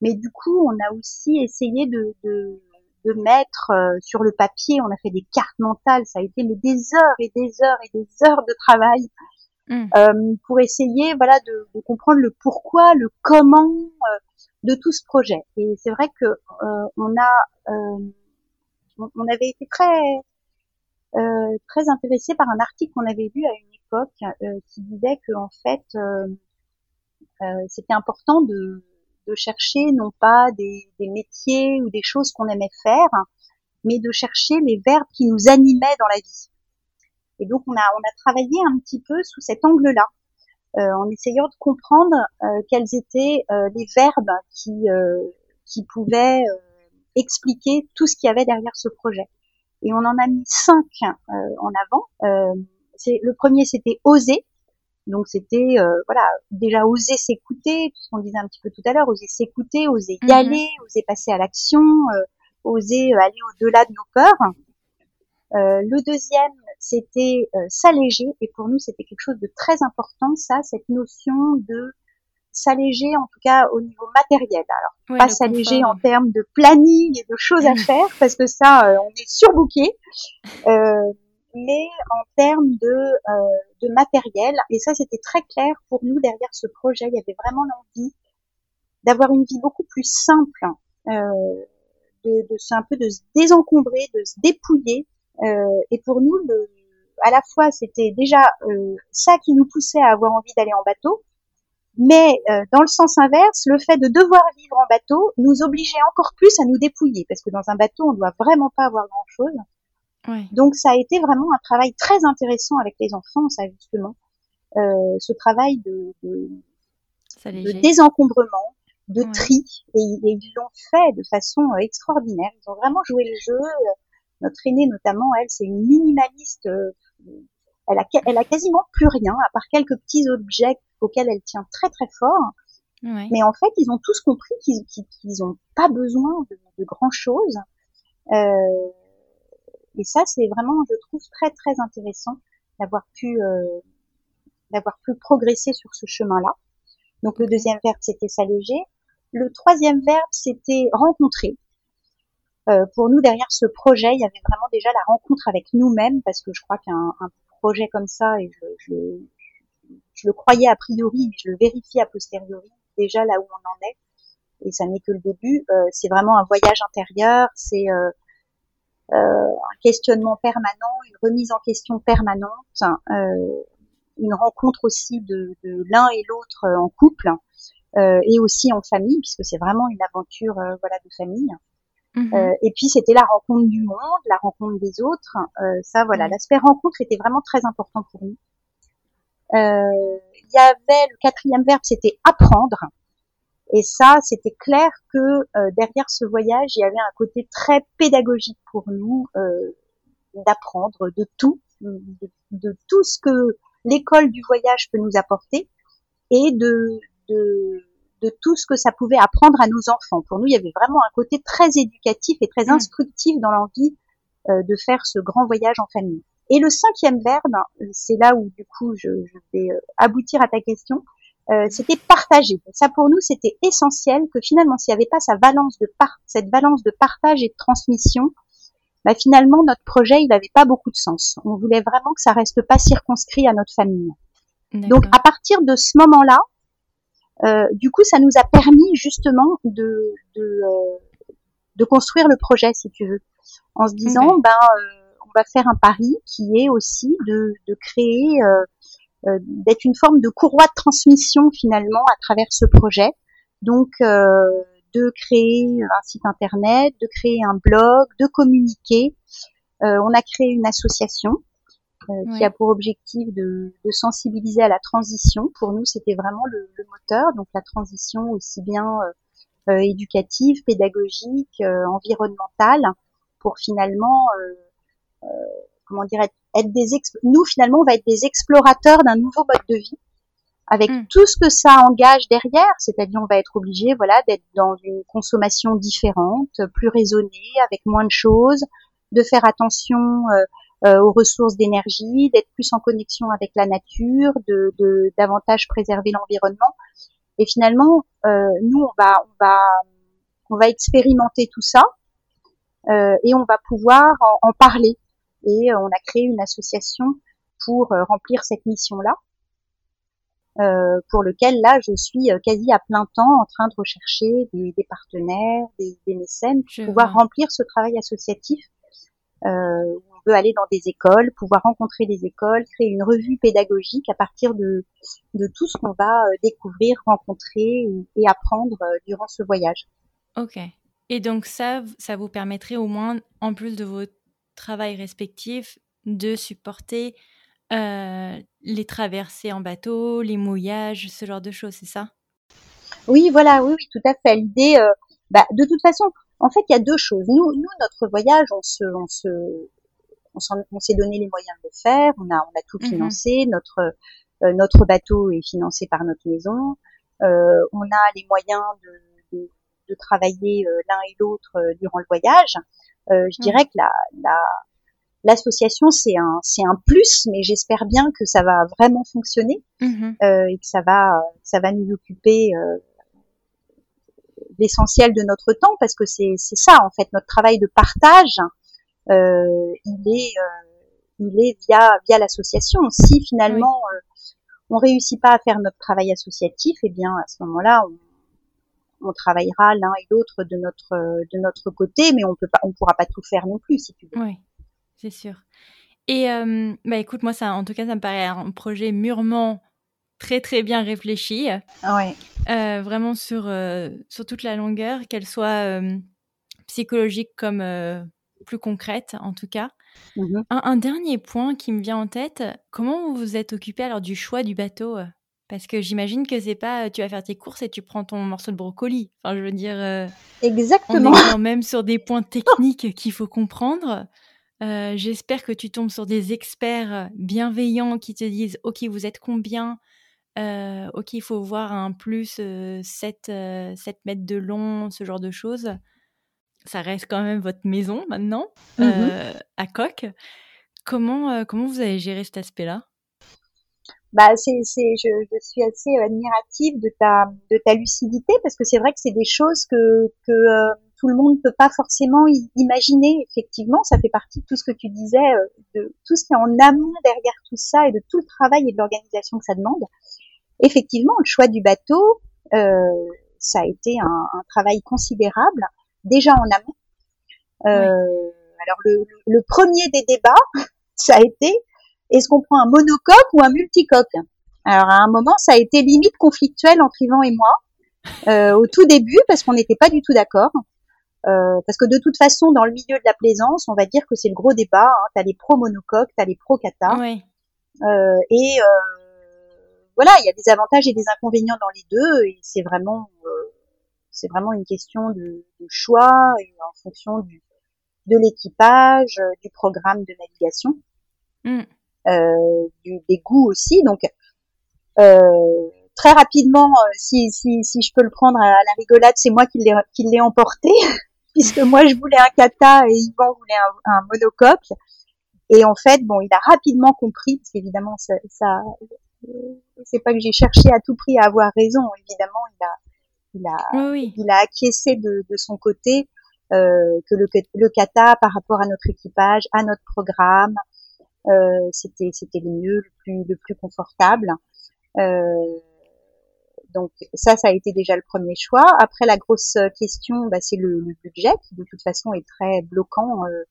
Mais du coup, on a aussi essayé de, de, de mettre sur le papier. On a fait des cartes mentales. Ça a été des heures et des heures et des heures de travail. Mmh. pour essayer voilà de, de, comprendre le pourquoi le comment de tout ce projet. Et c'est vrai que euh, on a, euh, on avait été très euh, très intéressé par un article qu'on avait lu à une époque qui disait que en fait c'était important de, de chercher non pas des, des métiers ou des choses qu'on aimait faire, mais de chercher les verbes qui nous animaient dans la vie. Et donc on a on a travaillé un petit peu sous cet angle-là euh, en essayant de comprendre euh, quels étaient euh, les verbes qui, qui pouvaient expliquer tout ce qu'il y avait derrière ce projet. Et on en a mis cinq en avant. le premier, c'était oser. Donc c'était voilà déjà oser s'écouter, tout ce qu'on disait un petit peu tout à l'heure, oser s'écouter, oser y mhm. aller, oser passer à l'action, oser aller au-delà de nos peurs. le deuxième, c'était euh, s'alléger et pour nous c'était quelque chose de très important ça cette notion de s'alléger en tout cas au niveau matériel alors pas s'alléger en termes de planning et de choses à faire parce que ça euh, on est surbooké euh, mais en termes de de matériel. Et ça c'était très clair pour nous derrière ce projet. Il y avait vraiment l'envie d'avoir une vie beaucoup plus simple euh, de, de un peu de se désencombrer de se dépouiller. Euh, et pour nous, le, à la fois, c'était déjà euh, ça qui nous poussait à avoir envie d'aller en bateau, mais euh, dans le sens inverse, le fait de devoir vivre en bateau nous obligeait encore plus à nous dépouiller, parce que dans un bateau, on ne doit vraiment pas avoir grand-chose. Donc ça a été vraiment un travail très intéressant avec les enfants, ça justement, euh, ce travail de, de, de désencombrement, de tri, et, et ils l'ont fait de façon extraordinaire. Ils ont vraiment joué le jeu notre aînée notamment, elle, c'est une minimaliste. Euh, elle a, elle a quasiment plus rien à part quelques petits objets auxquels elle tient très très fort. Mais en fait, ils ont tous compris qu'ils qu'ils ont pas besoin de, de grand chose. Euh, et ça, c'est vraiment, je trouve, très très intéressant d'avoir pu euh, d'avoir pu progresser sur ce chemin-là. Donc le deuxième verbe, c'était s'alléger. Le troisième verbe, c'était rencontrer. Euh, pour nous, derrière ce projet, il y avait vraiment déjà la rencontre avec nous-mêmes, parce que je crois qu'un projet comme ça, et je, je, le croyais a priori, mais je le vérifie a posteriori, déjà là où on en est, et ça n'est que le début, euh, c'est vraiment un voyage intérieur, c'est euh, un questionnement permanent, une remise en question permanente, une rencontre aussi de, de l'un et l'autre en couple, et aussi en famille, puisque c'est vraiment une aventure voilà de famille. Mhm. Euh, et puis c'était la rencontre du monde, la rencontre des autres. Euh, ça, voilà, l'aspect rencontre était vraiment très important pour nous. Euh, il y avait le quatrième verbe, c'était apprendre. Et ça, c'était clair que derrière ce voyage, il y avait un côté très pédagogique pour nous d'apprendre de tout, de, de, tout ce que l'école du voyage peut nous apporter, et de, de de tout ce que ça pouvait apprendre à nos enfants. Pour nous, il y avait vraiment un côté très éducatif et très mm. instructif dans l'envie euh, de faire ce grand voyage en famille. Et le cinquième verbe, c'est là où du coup je, vais euh, aboutir à ta question, euh, c'était partager. Ça pour nous, c'était essentiel que finalement, s'il n'y avait pas sa balance de par cette balance de partage et de transmission, bah, finalement notre projet il n'avait pas beaucoup de sens. On voulait vraiment que ça reste pas circonscrit à notre famille. Donc à partir de ce moment-là, euh, du coup, ça nous a permis justement de, de, euh, de, construire le projet, si tu veux, en se disant, ben, euh, on va faire un pari qui est aussi de, de créer, d'être une forme de courroie de transmission finalement à travers ce projet, Donc de créer un site internet, de créer un blog, de communiquer. on a créé une association qui a pour objectif de, de, sensibiliser à la transition. Pour nous, c'était vraiment le, le, moteur, donc la transition aussi bien euh, éducative, pédagogique, environnementale, pour finalement comment dire, être, des nous finalement on va être des explorateurs d'un nouveau mode de vie avec hmm. tout ce que ça engage derrière, c'est-à-dire on va être obligé voilà d'être dans une consommation différente, plus raisonnée, avec moins de choses, de faire attention euh, euh, aux ressources d'énergie, d'être plus en connexion avec la nature, de, de davantage préserver l'environnement. Et finalement, euh, nous on va on va on va expérimenter tout ça et on va pouvoir en parler et euh, on a créé une association pour euh, remplir cette mission-là. Euh, pour lequel là je suis quasi à plein temps en train de rechercher des, des partenaires, des, des mécènes pour pouvoir remplir ce travail associatif. Euh, on veut aller dans des écoles, pouvoir rencontrer des écoles, créer une revue pédagogique à partir de, de tout ce qu'on va découvrir, rencontrer et, apprendre durant ce voyage. Ok. Et donc ça, ça vous permettrait au moins, en plus de votre travail respectif de supporter euh, les traversées en bateau, les mouillages, ce genre de choses, c'est ça? Oui, voilà, oui, oui, tout à fait. L'idée, euh, bah, de toute façon, en fait, il y a deux choses. Nous, nous, notre voyage, on se, on se, on s'est donné les moyens de le faire. On a, on a tout mmh financé. Notre, euh, notre bateau est financé par notre maison. on a les moyens de, de, de travailler l'un et l'autre durant le voyage. Euh, je dirais que la, la l'association c'est un c'est un plus mais j'espère bien que ça va vraiment fonctionner mm-hmm. euh, et que ça va ça va nous occuper euh, l'essentiel de notre temps parce que c'est c'est ça en fait. Notre travail de partage euh, il est euh, il est via via l'association. Si finalement euh, on réussit pas à faire notre travail associatif et eh bien à ce moment-là on on travaillera l'un et l'autre de notre de notre côté, mais on peut pas, on pourra pas tout faire non plus, si tu veux. Oui, c'est sûr. Et euh, bah écoute, moi ça, en tout cas, ça me paraît un projet mûrement très très bien réfléchi. Ouais. Euh, vraiment sur euh, sur toute la longueur, qu'elle soit psychologique comme plus concrète, en tout cas. Mm-hmm. Un, un, dernier point qui me vient en tête, comment vous vous êtes occupé alors du choix du bateau parce que j'imagine que c'est pas tu vas faire tes courses et tu prends ton morceau de brocoli. Enfin, je veux dire. Euh, Exactement. On est quand même sur des points techniques qu'il faut comprendre. Euh, J'espère que tu tombes sur des experts bienveillants qui te disent Ok, vous êtes combien? Euh, Ok, il faut voir un plus 7, euh, 7 euh, mètres de long, ce genre de choses. Ça reste quand même votre maison maintenant, mmh à Coq. Comment, comment vous avez géré cet aspect-là? Bah c'est c'est je, je suis assez admirative de ta de ta lucidité parce que c'est vrai que c'est des choses que que euh, tout le monde peut pas forcément imaginer. Effectivement ça fait partie de tout ce que tu disais euh, de tout ce qui est en amont derrière tout ça et de tout le travail et de l'organisation que ça demande. Effectivement le choix du bateau euh, ça a été un, un, travail considérable déjà en amont. Euh, alors le, le premier des débats ça a été est-ce qu'on prend un monocoque ou un multicoque? Alors à un moment, ça a été limite conflictuel entre Yvan et moi euh, au tout début parce qu'on n'était pas du tout d'accord. Euh, parce que de toute façon, dans le milieu de la plaisance, on va dire que c'est le gros débat. Hein. T'as les pro monocoques, t'as les pro kata, oui. euh, et euh, voilà, il y a des avantages et des inconvénients dans les deux, et c'est vraiment, euh, c'est vraiment une question de, de, choix et en fonction du, de l'équipage, du programme de navigation. Mm. Euh, du, des goûts aussi. Donc euh, très rapidement, euh, si, si, si je peux le prendre à la rigolade, c'est moi qui l'ai qui l'ai emporté, puisque moi je voulais un kata et Yvan voulait un, un, monocoque. Et en fait, bon, il a rapidement compris, parce qu'évidemment, ça, ça c'est pas que j'ai cherché à tout prix à avoir raison. Évidemment, il a, il a, oui. il a acquiescé de, de son côté euh, que le, le kata, par rapport à notre équipage, à notre programme, euh, c'était c'était le mieux, le plus le plus confortable. Euh, donc ça, ça a été déjà le premier choix. Après, la grosse question, bah, c'est le, le, budget qui de toute façon est très bloquant euh,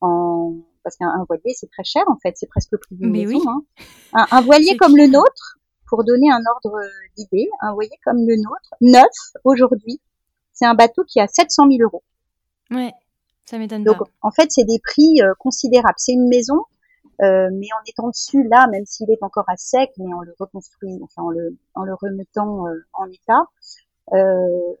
en parce qu'un voilier c'est très cher en fait, c'est presque le prix d'une maison. Oui. Hein. Un, un, voilier comme le nôtre, pour donner un ordre d'idée, vous voyez, comme le nôtre, neuf aujourd'hui, c'est un bateau qui a 700 000 euros. Ouais, ça m'étonne Donc, pas. en fait, c'est des prix euh, considérables. C'est une maison, euh, mais en étant dessus, là, même s'il est encore à sec, mais en le reconstruisant, enfin, en le, en le remettant euh, en état, euh,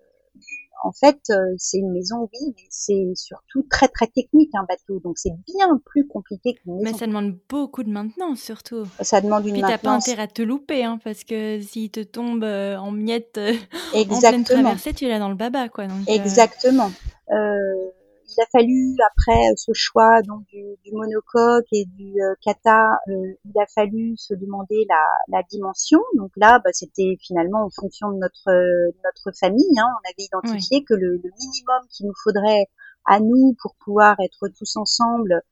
en fait, euh, c'est une maison, oui, mais c'est surtout très très technique un bateau, donc c'est bien plus compliqué qu'une Mais maison. ça demande beaucoup de maintenance surtout. Ça demande une Puis t'as pas maintenance. intérêt à te louper, hein, parce que s'il te tombe euh, en miettes euh, en pleine traversée, tu l'as dans le baba, quoi. Donc, Exactement. Euh, il a fallu après ce choix donc du, du monocoque et du euh, kata, euh, il a fallu se demander la, la dimension. Donc là, bah, c'était finalement en fonction de notre euh, notre famille. Hein, on avait identifié que le, le minimum qu'il nous faudrait à nous pour pouvoir être tous ensemble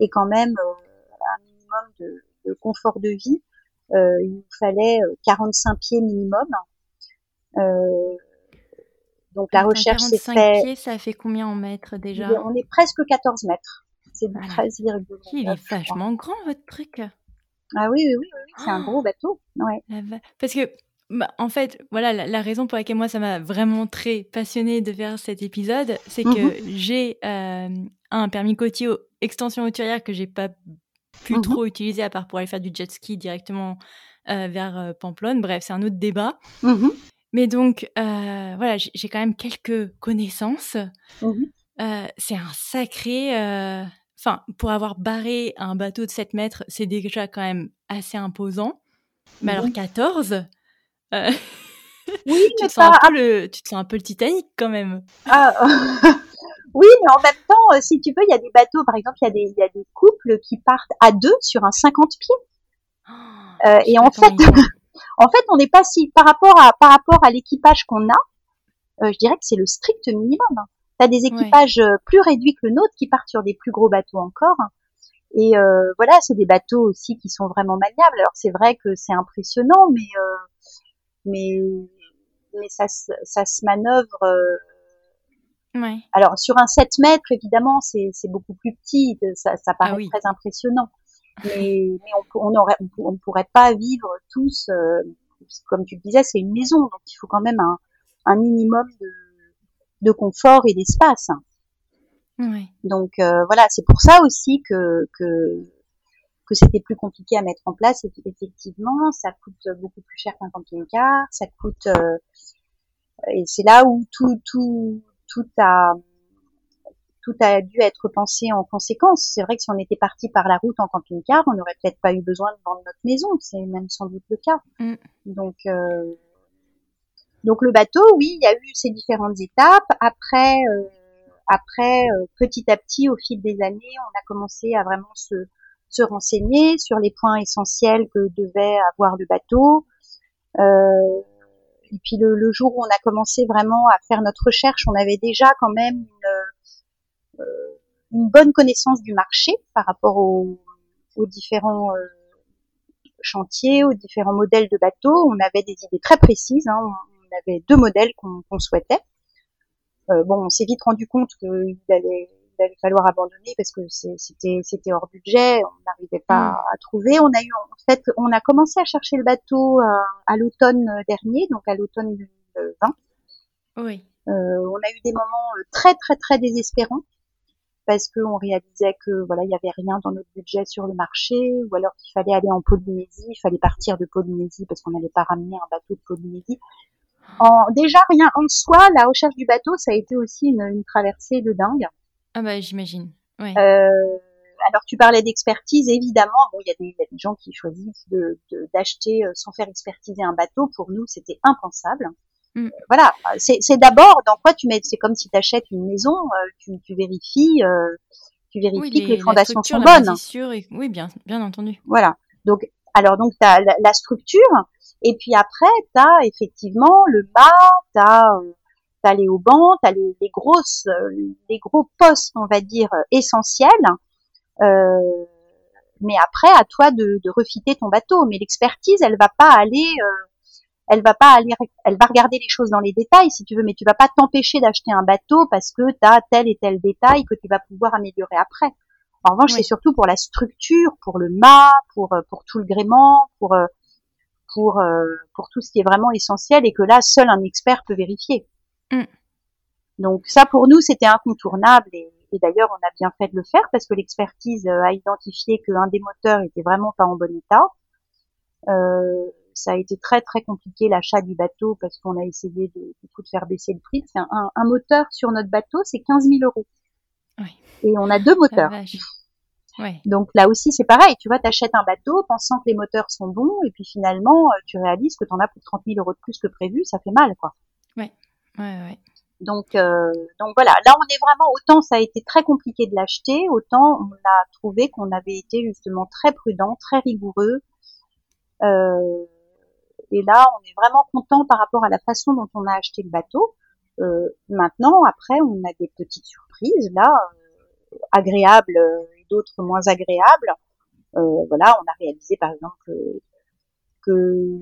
et quand même euh, un minimum de, de confort de vie, euh, il nous fallait euh, 45 pieds minimum. Euh, donc la attends, recherche s'est 45 faite. pieds, ça fait combien en mètres déjà On est presque 14 mètres. C'est Voilà. 13,9. Il est vachement grand, votre truc. Ah oui, oui, oui, c'est un Oh. gros bateau. Ouais. Parce que, bah, en fait, voilà, la, la raison pour laquelle moi, ça m'a vraiment très passionnée de faire cet épisode, c'est Mhm. que j'ai euh, un permis côtier extension hauturière que j'ai pas pu Mhm. trop utiliser à part pour aller faire du jet ski directement euh, vers euh, Pamplonne. Bref, c'est un autre débat. Mhm, Mais donc, euh, voilà, j'ai quand même quelques connaissances. Euh, c'est un sacré. euh, Enfin, pour avoir barré un bateau de 7 mètres, c'est déjà quand même assez imposant. Mais alors Mhm. 14, euh, Oui, tu, te sens pas. un peu le, tu te sens un peu le Titanic quand même. Ah, oui, mais en même temps, si tu veux, il y a des bateaux, par exemple, il y a des, il y a des couples qui partent à deux sur un 50 pieds. Oh, Euh, et en fait. en fait, on n'est pas si par rapport à par rapport à l'équipage qu'on a. euh, je dirais que c'est le strict minimum. Tu as des équipages euh, plus réduits que le nôtre qui partent sur des plus gros bateaux encore. Et euh, voilà, c'est des bateaux aussi qui sont vraiment maniables. Alors c'est vrai que c'est impressionnant, mais euh, mais mais ça se ça se manœuvre. euh, alors sur un 7 mètres, évidemment, c'est c'est beaucoup plus petit, ça, ça paraît Ah oui. très impressionnant. Mais, mais on, on pourrait pas vivre tous, euh, comme tu le disais, c'est une maison, donc il faut quand même un, un minimum de, de confort et d'espace. Donc euh, voilà, c'est pour ça aussi que que que c'était plus compliqué à mettre en place. Effectivement, ça coûte beaucoup plus cher qu'un camping-car, ça coûte euh, et c'est là où tout tout tout a tout a dû être pensé en conséquence. C'est vrai que si on était parti par la route en camping-car, on n'aurait peut-être pas eu besoin de vendre notre maison. C'est même sans doute le cas. Mm. Donc euh, donc le bateau, oui, il y a eu ces différentes étapes. Après euh, après, euh, petit à petit, au fil des années, on a commencé à vraiment se, se renseigner sur les points essentiels que devait avoir le bateau. Euh, et puis le, le jour où on a commencé vraiment à faire notre recherche, on avait déjà quand même une, une bonne connaissance du marché par rapport aux, aux différents euh, chantiers, aux différents modèles de bateaux. On avait des idées très précises. Hein. On, avait deux modèles qu'on souhaitait. Euh, bon, on s'est vite rendu compte qu'il allait, il allait falloir abandonner parce que c'était c'était hors budget, on n'arrivait pas Mm. à trouver. On a eu en fait, on a commencé à chercher le bateau euh, à l'automne dernier, donc à l'automne 2020. Oui. Euh, on a eu des moments euh, très très très désespérants parce qu'on réalisait que voilà il y avait rien dans notre budget sur le marché ou alors qu'il fallait aller en Polynésie, il fallait partir de Polynésie parce qu'on n'allait pas ramener un bateau de Polynésie. En, déjà rien en soi, la recherche du bateau, ça a été aussi une, une traversée de dingue. Ah bah j'imagine. Ouais. Euh, alors tu parlais d'expertise, évidemment, bon il y, a des- il y a des gens qui choisissent de- de- d'acheter euh, sans faire expertiser un bateau. Pour nous, c'était impensable. Mm. Euh, Voilà, c'est d'abord dans quoi tu mets. C'est comme si tu achètes une maison, euh, tu, tu vérifies, euh, tu vérifies oui, que les fondations sont bonnes. et- Oui, bien, bien entendu. Voilà. Donc, alors donc t'as la, la structure, et puis après t'as effectivement le mât, t'as euh, t'as les haubans, t'as les, les grosses, les gros postes, on va dire essentiels. Euh, mais après, à toi de, de refiter ton bateau. Mais l'expertise, elle va pas aller, euh, elle va pas aller, elle va regarder les choses dans les détails, si tu veux, mais tu vas pas t'empêcher d'acheter un bateau parce que tu as tel et tel détail que tu vas pouvoir améliorer après. En revanche, Oui. c'est surtout pour la structure, pour le mât, pour euh, pour tout le gréement, pour euh, pour pour tout ce qui est vraiment essentiel et que là seul un expert peut vérifier. Mm. Donc ça pour nous c'était incontournable et, d'ailleurs on a bien fait de le faire parce que l'expertise a identifié qu'un des moteurs était vraiment pas en bon état. Euh, ça a été très très compliqué l'achat du bateau parce qu'on a essayé de, de, faire baisser le prix. C'est un, un, moteur sur notre bateau, c'est 15 000 euros. Oui. Et on a deux moteurs. Ouais. Donc là aussi c'est pareil, tu vois, t'achètes un bateau pensant que les moteurs sont bons et puis finalement euh, tu réalises que t'en as pour 30 000 euros de plus que prévu, ça fait mal quoi. Ouais, ouais, ouais. Donc, euh, donc voilà, là on est vraiment autant ça a été très compliqué de l'acheter, autant on a trouvé qu'on avait été justement très prudent, très rigoureux. Euh, et là, on est vraiment content par rapport à la façon dont on a acheté le bateau. Euh, maintenant, après, on a des petites surprises là, euh, agréables et d'autres moins agréables. Euh, voilà, on a réalisé par exemple que,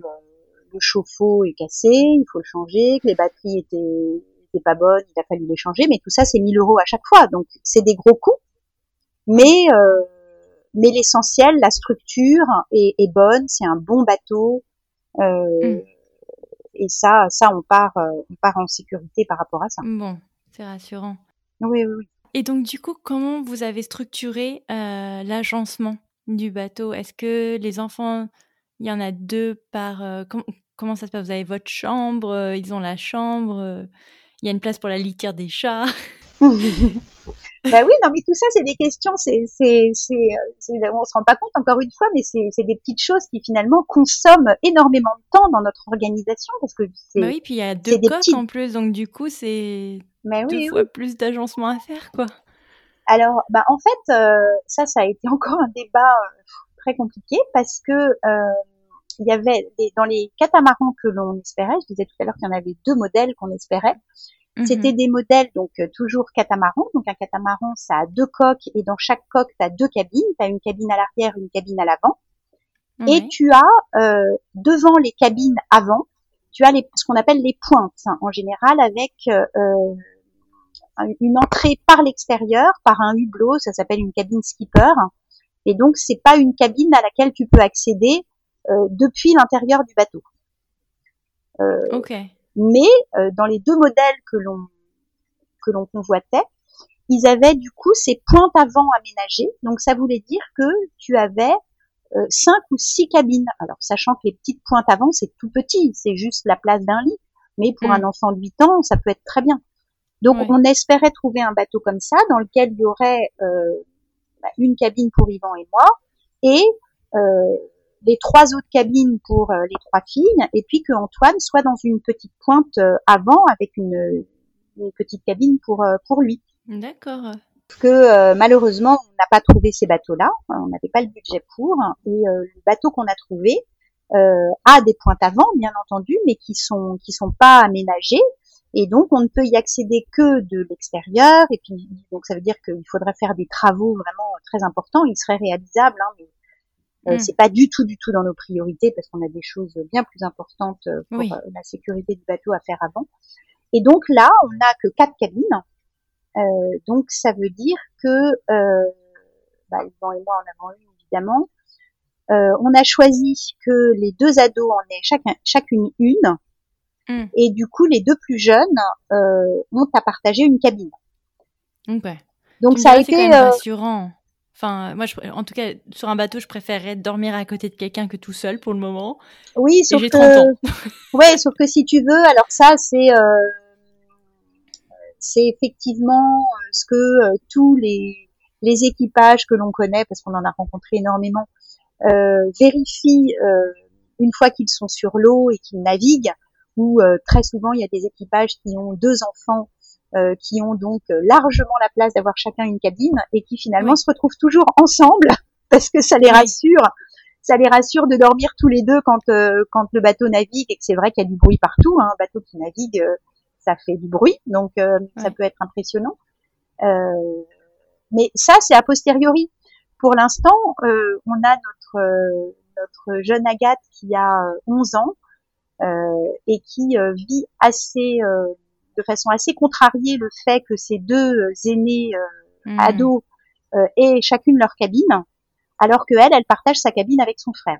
le chauffe-eau est cassé, il faut le changer, que les batteries étaient, étaient pas bonnes, il a fallu les changer, mais tout ça c'est 1000 euros à chaque fois, donc c'est des gros coûts. Mais mais l'essentiel, la structure est, est bonne, c'est un bon bateau, euh, mm. Et ça, ça, on part, euh, on part en sécurité par rapport à ça. Bon, c'est rassurant. Oui, oui, oui. Et donc, du coup, comment vous avez structuré euh, l'agencement du bateau? Est-ce que les enfants, il y en a deux par... comment ça se passe? Vous avez votre chambre, ils ont la chambre, il y a une place pour la litière des chats bah oui, non, mais tout ça, c'est des questions, c'est, c'est, c'est, on se rend pas compte encore une fois, mais c'est, c'est des petites choses qui finalement consomment énormément de temps dans notre organisation parce que c'est. Bah oui, puis il y a deux coques en plus, donc du coup, c'est bah deux fois plus d'agencement à faire, quoi. Alors, bah en fait, euh, ça, ça a été encore un débat euh, très compliqué parce que euh, il y avait des, dans les catamarans que l'on espérait, je disais tout à l'heure qu'il y en avait deux modèles qu'on espérait. C'était mhm. des modèles donc euh, toujours catamaran. Donc un catamaran, ça a deux coques et dans chaque coque, tu as deux cabines. Tu as une cabine à l'arrière, une cabine à l'avant. Et tu as euh, devant les cabines avant, tu as les, ce qu'on appelle les pointes hein, en général avec euh, une entrée par l'extérieur, par un hublot, ça s'appelle une cabine skipper. Et donc c'est pas une cabine à laquelle tu peux accéder depuis l'intérieur du bateau. ok. Mais euh, dans les deux modèles que l'on que l'on convoitait, ils avaient du coup ces pointes avant aménagées. Donc ça voulait dire que tu avais euh, cinq ou six cabines. Alors sachant que les petites pointes avant c'est tout petit, c'est juste la place d'un lit. Mais pour mm. un enfant de 8 ans, ça peut être très bien. Donc on espérait trouver un bateau comme ça dans lequel il y aurait euh, bah, une cabine pour Yvan et moi et euh, les trois autres cabines pour euh, les trois filles, et puis que Antoine soit dans une petite pointe euh, avant avec une, une, petite cabine pour euh, pour lui. D'accord. Que malheureusement on n'a pas trouvé ces bateaux-là, on n'avait pas le budget pour, et le bateau qu'on a trouvé a des pointes avant, bien entendu, mais qui sont qui sont pas aménagées, et donc on ne peut y accéder que de l'extérieur, et puis donc ça veut dire qu'il faudrait faire des travaux vraiment très importants. Il serait réalisable, hein, mais euh, mm. C'est pas du tout, du tout dans nos priorités parce qu'on a des choses bien plus importantes euh, pour euh, la sécurité du bateau à faire avant. Et donc là, on n'a que quatre cabines. Euh, donc ça veut dire que, euh, bah, Yvan et moi en avons une évidemment. Euh, on a choisi que les deux ados en aient chacun, chacune une. Mm. Et du coup, les deux plus jeunes ont à partager une cabine. Okay. Donc ça a été quand même rassurant. Enfin, moi, je, en tout cas, sur un bateau, je préférerais dormir à côté de quelqu'un que tout seul pour le moment. Oui, sauf que. 30 ans. ouais, sauf que si tu veux, alors ça, c'est euh, c'est effectivement euh, ce que euh, tous les les équipages que l'on connaît, parce qu'on en a rencontré énormément, euh, vérifient une fois qu'ils sont sur l'eau et qu'ils naviguent. Où très souvent, il y a des équipages qui ont deux enfants euh, qui ont donc euh, largement la place d'avoir chacun une cabine et qui finalement se retrouvent toujours ensemble parce que ça les rassure. Ça les rassure de dormir tous les deux quand euh, quand le bateau navigue et que c'est vrai qu'il y a du bruit partout. Hein. Un bateau qui navigue, ça fait du bruit, donc ça peut être impressionnant. mais ça, c'est a posteriori. Pour l'instant, on a notre notre jeune Agathe qui a 11 ans et qui vit assez de façon assez contrariée le fait que ces deux euh, aînés euh, hmm. ados euh, aient chacune leur cabine, alors que elle, elle partage sa cabine avec son frère.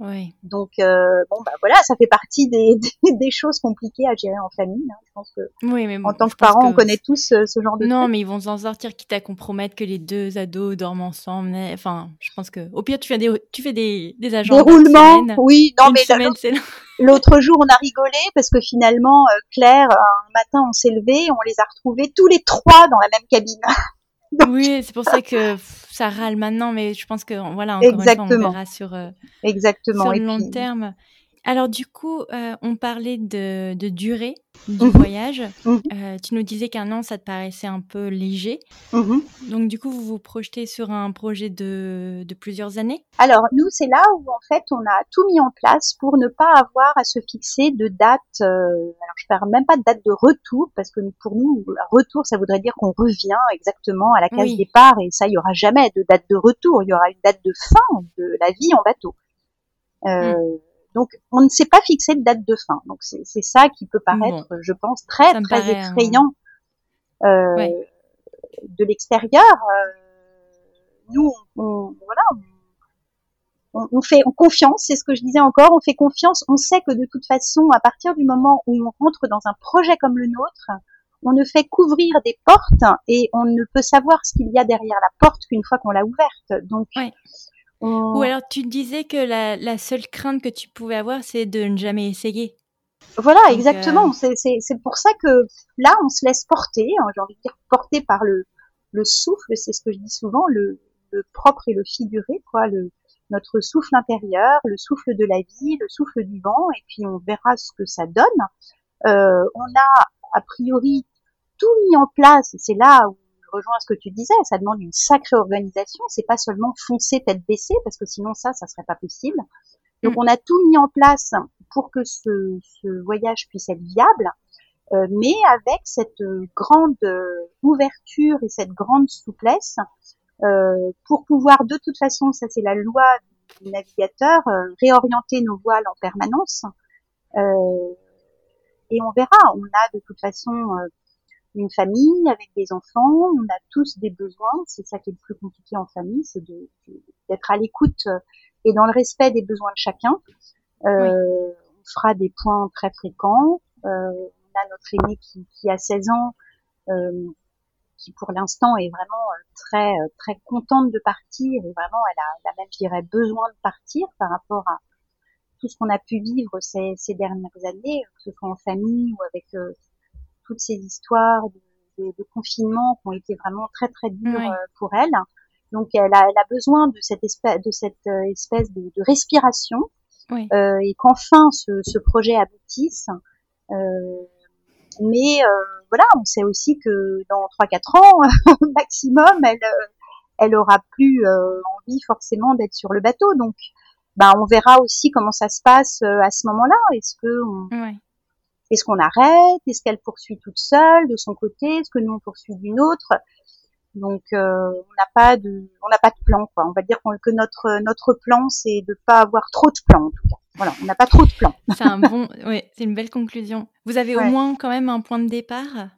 Oui. Donc euh, bon bah voilà, ça fait partie des, des, choses compliquées à gérer en famille. Hein. Je pense que oui, mais en tant que parent, on connaît tous euh, ce, genre de non, mais ils vont s'en sortir quitte à compromettre que les deux ados dorment ensemble. Enfin, je pense que au pire tu fais des tu fais des des agents des roulements. oui, non mais semaine, l'autre jour on a rigolé parce que finalement euh, Claire un matin on s'est levé, on les a retrouvés tous les trois dans la même cabine. Oui, c'est pour ça que ça râle maintenant, mais je pense que voilà, encore Exactement. Une fois, on verra sur, euh, Exactement. sur le long terme. Alors du coup, euh, on parlait de, de durée du mhm. voyage. Mhm. Euh, tu nous disais qu'un an, ça te paraissait un peu léger. Mhm. Donc du coup, vous vous projetez sur un projet de, de plusieurs années? Alors nous, c'est là où en fait, on a tout mis en place pour ne pas avoir à se fixer de date. Euh, alors je parle même pas de date de retour parce que pour nous, retour, ça voudrait dire qu'on revient exactement à la case départ et ça, il y aura jamais de date de retour. Il y aura une date de fin de la vie en bateau. Euh, mm. Donc, on ne s'est pas fixé de date de fin. Donc, c'est ça qui peut paraître, je pense, très très effrayant euh, de l'extérieur. Euh, nous, on, voilà, on, on, fait confiance. C'est ce que je disais encore. On fait confiance. On sait que de toute façon, à partir du moment où on rentre dans un projet comme le nôtre, on ne fait qu'ouvrir des portes et on ne peut savoir ce qu'il y a derrière la porte qu'une fois qu'on l'a ouverte. Donc, ou alors tu disais que la, la, seule crainte que tu pouvais avoir, c'est de ne jamais essayer. Voilà, exactement. Euh, c'est pour ça que là, on se laisse porter, hein, j'ai envie de dire porter par le, le souffle, c'est ce que je dis souvent, le, le propre et le figuré, quoi, le, notre souffle intérieur, le souffle de la vie, le souffle du vent, et puis on verra ce que ça donne. Euh, on a a priori tout mis en place, c'est là où rejoins ce que tu disais, ça demande une sacrée organisation. C'est pas seulement foncer tête baissée, parce que sinon ça, ça serait pas possible. Donc mm. on a tout mis en place pour que ce, ce voyage puisse être viable, euh, mais avec cette grande ouverture et cette grande souplesse euh, pour pouvoir de toute façon, ça c'est la loi du navigateur, euh, réorienter nos voiles en permanence. Euh, et on verra, on a de toute façon une famille avec des enfants, on a tous des besoins, c'est ça qui est le plus compliqué en famille, c'est d'être à l'écoute euh, et dans le respect des besoins de chacun. Euh, On fera des points très fréquents. Euh, on a notre aînée qui, qui a 16 ans, euh, qui pour l'instant est vraiment euh, très très contente de partir et vraiment elle a, elle a même, je dirais, besoin de partir par rapport à tout ce qu'on a pu vivre ces, ces dernières années, que ce soit en famille ou avec toutes ces histoires de, de, de, confinement qui ont été vraiment très très dures euh, pour elle. Donc elle a, elle a, besoin de cette espèce de cette euh, espèce de, de respiration euh, et qu'enfin ce, ce, projet aboutisse. Euh, mais euh, voilà, on sait aussi que dans 3-4 ans maximum, elle elle aura plus envie forcément d'être sur le bateau. Donc bah, on verra aussi comment ça se passe à ce moment-là. Est-ce que on, est-ce qu'on arrête? Est-ce qu'elle poursuit toute seule de son côté? Est-ce que nous on poursuit d'une autre? Donc euh, on n'a pas de, on n'a pas de plan quoi. On va dire que notre notre plan c'est de pas avoir trop de plans en tout cas. Voilà, on n'a pas trop de plans. c'est un bon, oui, c'est une belle conclusion. Vous avez au moins quand même un point de départ?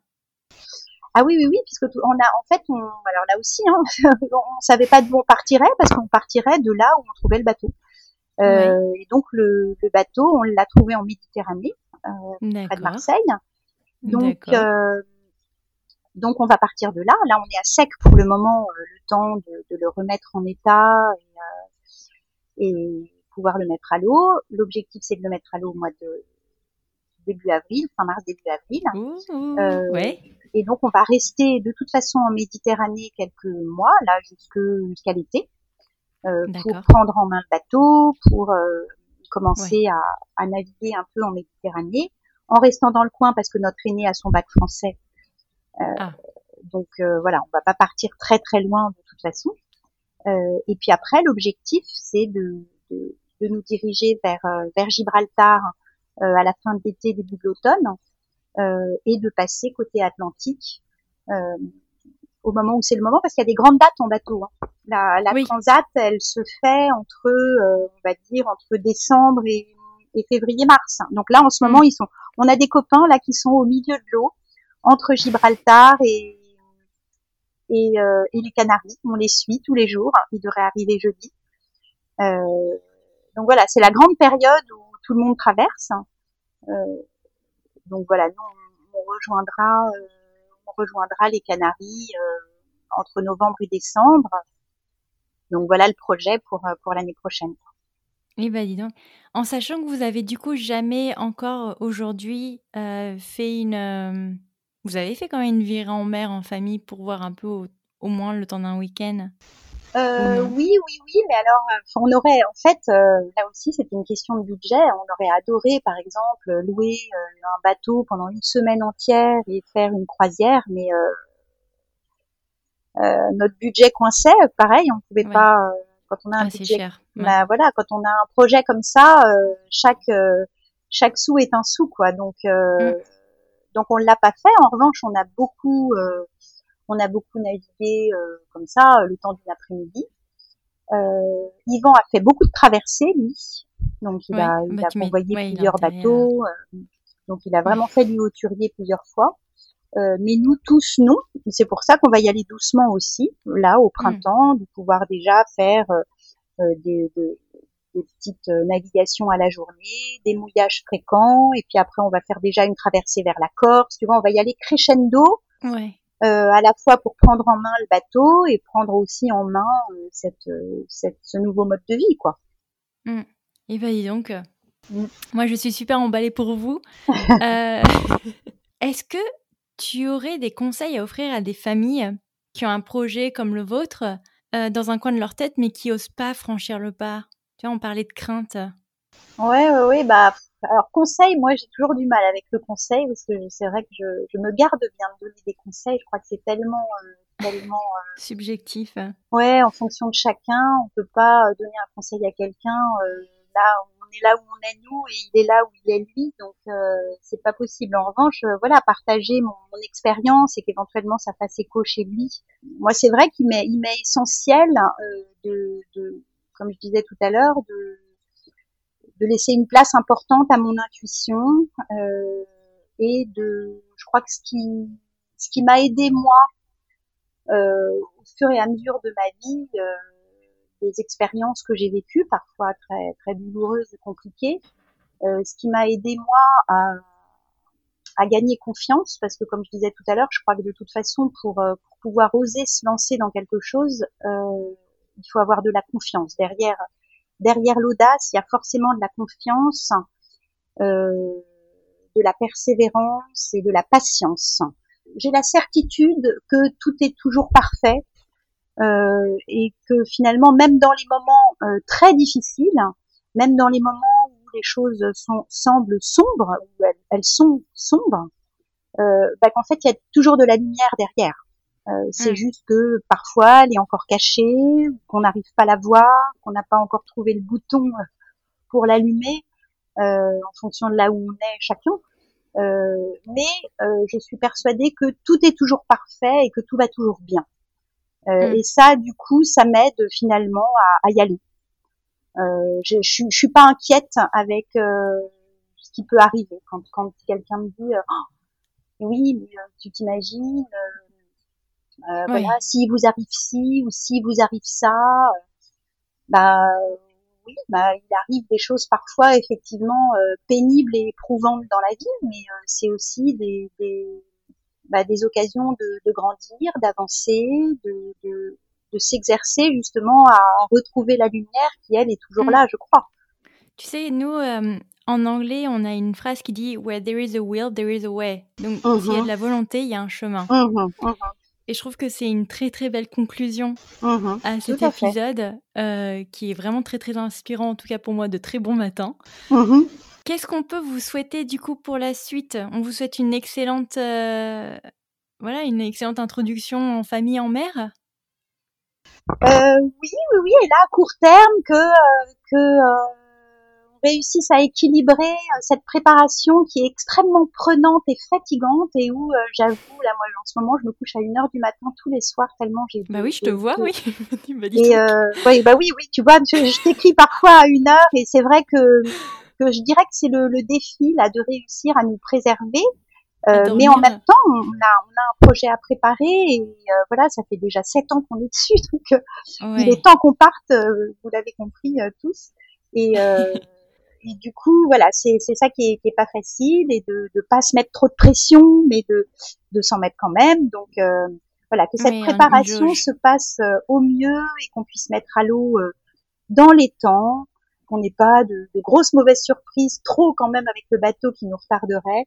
Ah oui, oui, oui, puisque on a, en fait, on, alors là aussi, hein, on savait pas d'où on partirait parce qu'on partirait de là où on trouvait le bateau. Euh, Et donc le, le bateau, on l'a trouvé en Méditerranée près de Marseille. Donc, euh, donc on va partir de là. Là, on est à sec pour le moment, euh, le temps de, de, le remettre en état et, et pouvoir le mettre à l'eau. L'objectif, c'est de le mettre à l'eau au mois de début avril, fin mars, début avril. euh, ouais. Et donc, on va rester de toute façon en Méditerranée quelques mois, là, jusqu'à l'été, euh, pour prendre en main le bateau, pour euh, commencer à, à, naviguer un peu en Méditerranée, en restant dans le coin parce que notre aîné a son bac français. Euh, ah. Donc euh, voilà, on va pas partir très très loin de toute façon. Euh, et puis après, l'objectif, c'est de, de, de, nous diriger vers, euh, vers Gibraltar euh, à la fin de l'été, début de l'automne, et de passer côté Atlantique au moment où c'est le moment, parce qu'il y a des grandes dates en bateau. Hein. La, la transat, elle se fait entre, euh, on va dire, entre décembre et, et février-mars. Donc là, en ce moment, mm. ils sont. On a des copains là qui sont au milieu de l'eau, entre Gibraltar et et, euh, et, les Canaries. On les suit tous les jours. Ils devraient arriver jeudi. Euh, donc voilà, c'est la grande période où tout le monde traverse. Euh, donc voilà, nous on, rejoindra, euh, on rejoindra les Canaries entre novembre et décembre. Donc voilà le projet pour pour l'année prochaine. Eh ben dis donc, en sachant que vous avez du coup jamais encore aujourd'hui fait une, vous avez fait quand même une virée en mer en famille pour voir un peu au moins le temps d'un week-end? Euh, oui, oui, oui, mais alors euh, on aurait, en fait, euh, là aussi c'était une question de budget. On aurait adoré, par exemple, louer euh, un bateau pendant une semaine entière et faire une croisière, mais notre budget coinçait. Pareil, on pouvait pas. quand on a un ah, budget, cher. Bah, voilà, quand on a un projet comme ça, chaque chaque sou est un sou, quoi. Donc mm. donc on l'a pas fait. En revanche, on a beaucoup on a beaucoup navigué euh, comme ça le temps d'une après-midi. Euh, Yvan a fait beaucoup de traversées, lui. Donc, il a, il bah, a convoyé plusieurs bateaux. Euh, donc, il a vraiment fait du hauturier plusieurs fois. Euh, mais nous tous, non. C'est pour ça qu'on va y aller doucement aussi, là, au printemps, de pouvoir déjà faire des, des, des, petites navigations à la journée, des mouillages fréquents, et puis après, on va faire déjà une traversée vers la Corse. Tu vois, on va y aller crescendo. Ouais. Euh, à la fois pour prendre en main le bateau et prendre aussi en main euh, cette, euh, cette, ce nouveau mode de vie, quoi. Mmh. Et bah dis donc, mmh. moi je suis super emballée pour vous. Est-ce que tu aurais des conseils à offrir à des familles qui ont un projet comme le vôtre dans un coin de leur tête mais qui osent pas franchir le pas? Tu vois, on parlait de crainte. Ouais, ouais, ouais, bah alors conseil, moi j'ai toujours du mal avec le conseil parce que c'est vrai que je, je, me garde bien de donner des conseils. Je crois que c'est tellement euh, tellement euh, subjectif. Ouais, en fonction de chacun, on peut pas euh, donner un conseil à quelqu'un. là, on est là où on est nous et il est là où il est lui, donc c'est pas possible. En revanche, voilà, partager mon, expérience et qu'éventuellement ça fasse écho chez lui. Moi, c'est vrai qu'il m'est il m'est essentiel de, de, comme je disais tout à l'heure, de de laisser une place importante à mon intuition euh, et de, je crois que ce qui, ce qui m'a aidé moi euh, au fur et à mesure de ma vie, euh, des expériences que j'ai vécues, parfois très très douloureuses et compliquées, euh, ce qui m'a aidé moi à, à gagner confiance, parce que comme je disais tout à l'heure, je crois que de toute façon, pour, euh, pour pouvoir oser se lancer dans quelque chose, euh, il faut avoir de la confiance derrière derrière l'audace, il y a forcément de la confiance, euh, de la persévérance et de la patience. J'ai la certitude que tout est toujours parfait euh, et que finalement, même dans les moments euh, très difficiles, même dans les moments où les choses sont, semblent sombres, où elles, sont sombres, euh, bah, qu'en fait, il y a toujours de la lumière derrière. Euh, c'est mm. juste que parfois elle est encore cachée, qu'on n'arrive pas à la voir, qu'on n'a pas encore trouvé le bouton pour l'allumer euh, en fonction de là où on est chacun. Euh, mais je suis persuadée que tout est toujours parfait et que tout va toujours bien. Mm. Et ça, du coup, ça m'aide finalement à, y aller. je, je, suis pas inquiète avec ce qui peut arriver quand, quand quelqu'un me dit oh, oui, tu t'imagines, euh, voilà, si vous arrive ci ou si vous arrive ça, euh, bah oui, bah il arrive des choses parfois effectivement euh, pénibles et éprouvantes dans la vie, mais c'est aussi des des, bah, des occasions de, de grandir, d'avancer, de, de, de s'exercer justement à retrouver la lumière qui elle est toujours mm. là, je crois. Tu sais, nous, en anglais, on a une phrase qui dit Where there is a will, there is a way. Donc, s'il y a de mm-hmm. la volonté, il y a un chemin. Mm-hmm. Mm-hmm. Et je trouve que c'est une très très belle conclusion mmh à cet épisode euh, qui est vraiment très très inspirant, en tout cas pour moi, de très bon matin. Mmh Qu'est-ce qu'on peut vous souhaiter du coup pour la suite? On vous souhaite une excellente, euh, voilà, une excellente introduction en famille en mer. Euh, oui, oui, oui. Et là, à court terme, que que réussissent à équilibrer euh, cette préparation qui est extrêmement prenante et fatigante et où euh, j'avoue là moi en ce moment je me couche à une heure du matin tous les soirs tellement j'ai bah oui je te vois oui et euh, bah oui oui tu vois je, t'écris parfois à une heure et c'est vrai que je dirais que c'est le, le, défi là de réussir à nous préserver euh, mais en même temps, on a, on a un projet à préparer et euh, voilà, ça fait déjà sept ans qu'on est dessus, donc il est temps qu'on parte. vous l'avez compris tous. Et, euh, et du coup, voilà, c'est ça qui est, qui est pas facile et de ne pas se mettre trop de pression, mais de, de s'en mettre quand même. Donc euh, voilà, que cette préparation se passe euh, au mieux et qu'on puisse mettre à l'eau euh, dans les temps, qu'on n'ait pas de, de, grosses mauvaises surprises, trop quand même avec le bateau qui nous retarderait.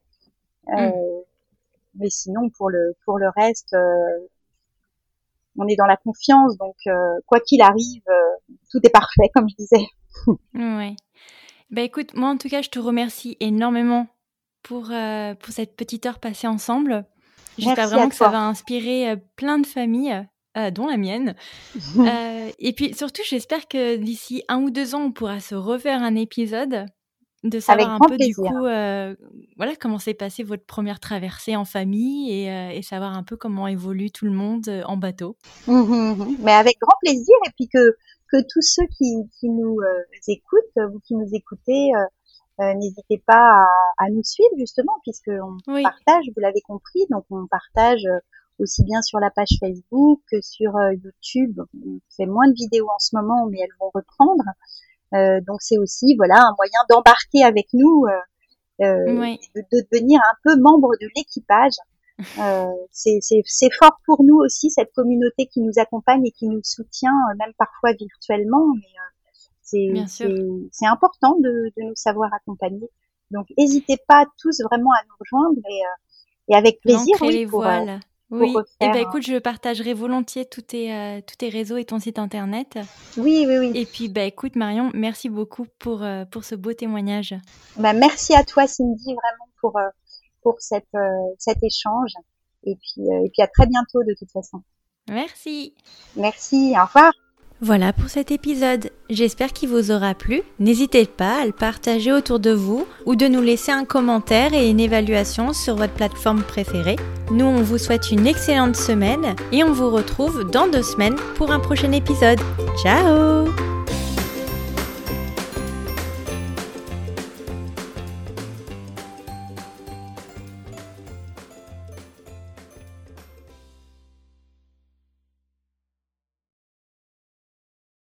Euh, mm. Mais sinon, pour le pour le reste, on est dans la confiance, donc quoi qu'il arrive, tout est parfait, comme je disais. ouais. Bah écoute, moi en tout cas, je te remercie énormément pour, euh, pour cette petite heure passée ensemble. J'espère vraiment que ça va inspirer euh, plein de familles, euh, dont la mienne. et puis surtout, j'espère que d'ici un ou deux ans, on pourra se refaire un épisode, de savoir un peu du coup, voilà, comment s'est passée votre première traversée en famille et, et, savoir un peu comment évolue tout le monde en bateau. Mmh, mmh, mmh. Mais avec grand plaisir et puis que que tous ceux qui, qui nous euh, écoutent, vous qui nous écoutez, euh, euh, n'hésitez pas à, à, nous suivre justement, puisqu'on partage, vous l'avez compris, donc on partage aussi bien sur la page Facebook que sur YouTube. On fait moins de vidéos en ce moment, mais elles vont reprendre. Euh, donc c'est aussi voilà un moyen d'embarquer avec nous, euh, de, de, devenir un peu membre de l'équipage euh, c'est fort pour nous aussi cette communauté qui nous accompagne et qui nous soutient, euh, même parfois virtuellement. Mais euh, c'est important de, de, nous savoir accompagner. Donc n'hésitez pas tous vraiment à nous rejoindre et, et avec plaisir. Oui, voiles. Oui. et eh ben, écoute, je partagerai volontiers tous tes, tous tes réseaux et ton site internet. Oui, oui, oui. Et puis, bah, écoute, Marion, merci beaucoup pour, pour ce beau témoignage. Bah, merci à toi, Cindy, vraiment pour, pour cette, euh, cet échange. Et puis, euh, et puis à très bientôt de toute façon. Merci. Merci, au revoir. Voilà pour cet épisode. J'espère qu'il vous aura plu. N'hésitez pas à le partager autour de vous ou de nous laisser un commentaire et une évaluation sur votre plateforme préférée. Nous, on vous souhaite une excellente semaine et on vous retrouve dans deux semaines pour un prochain épisode. Ciao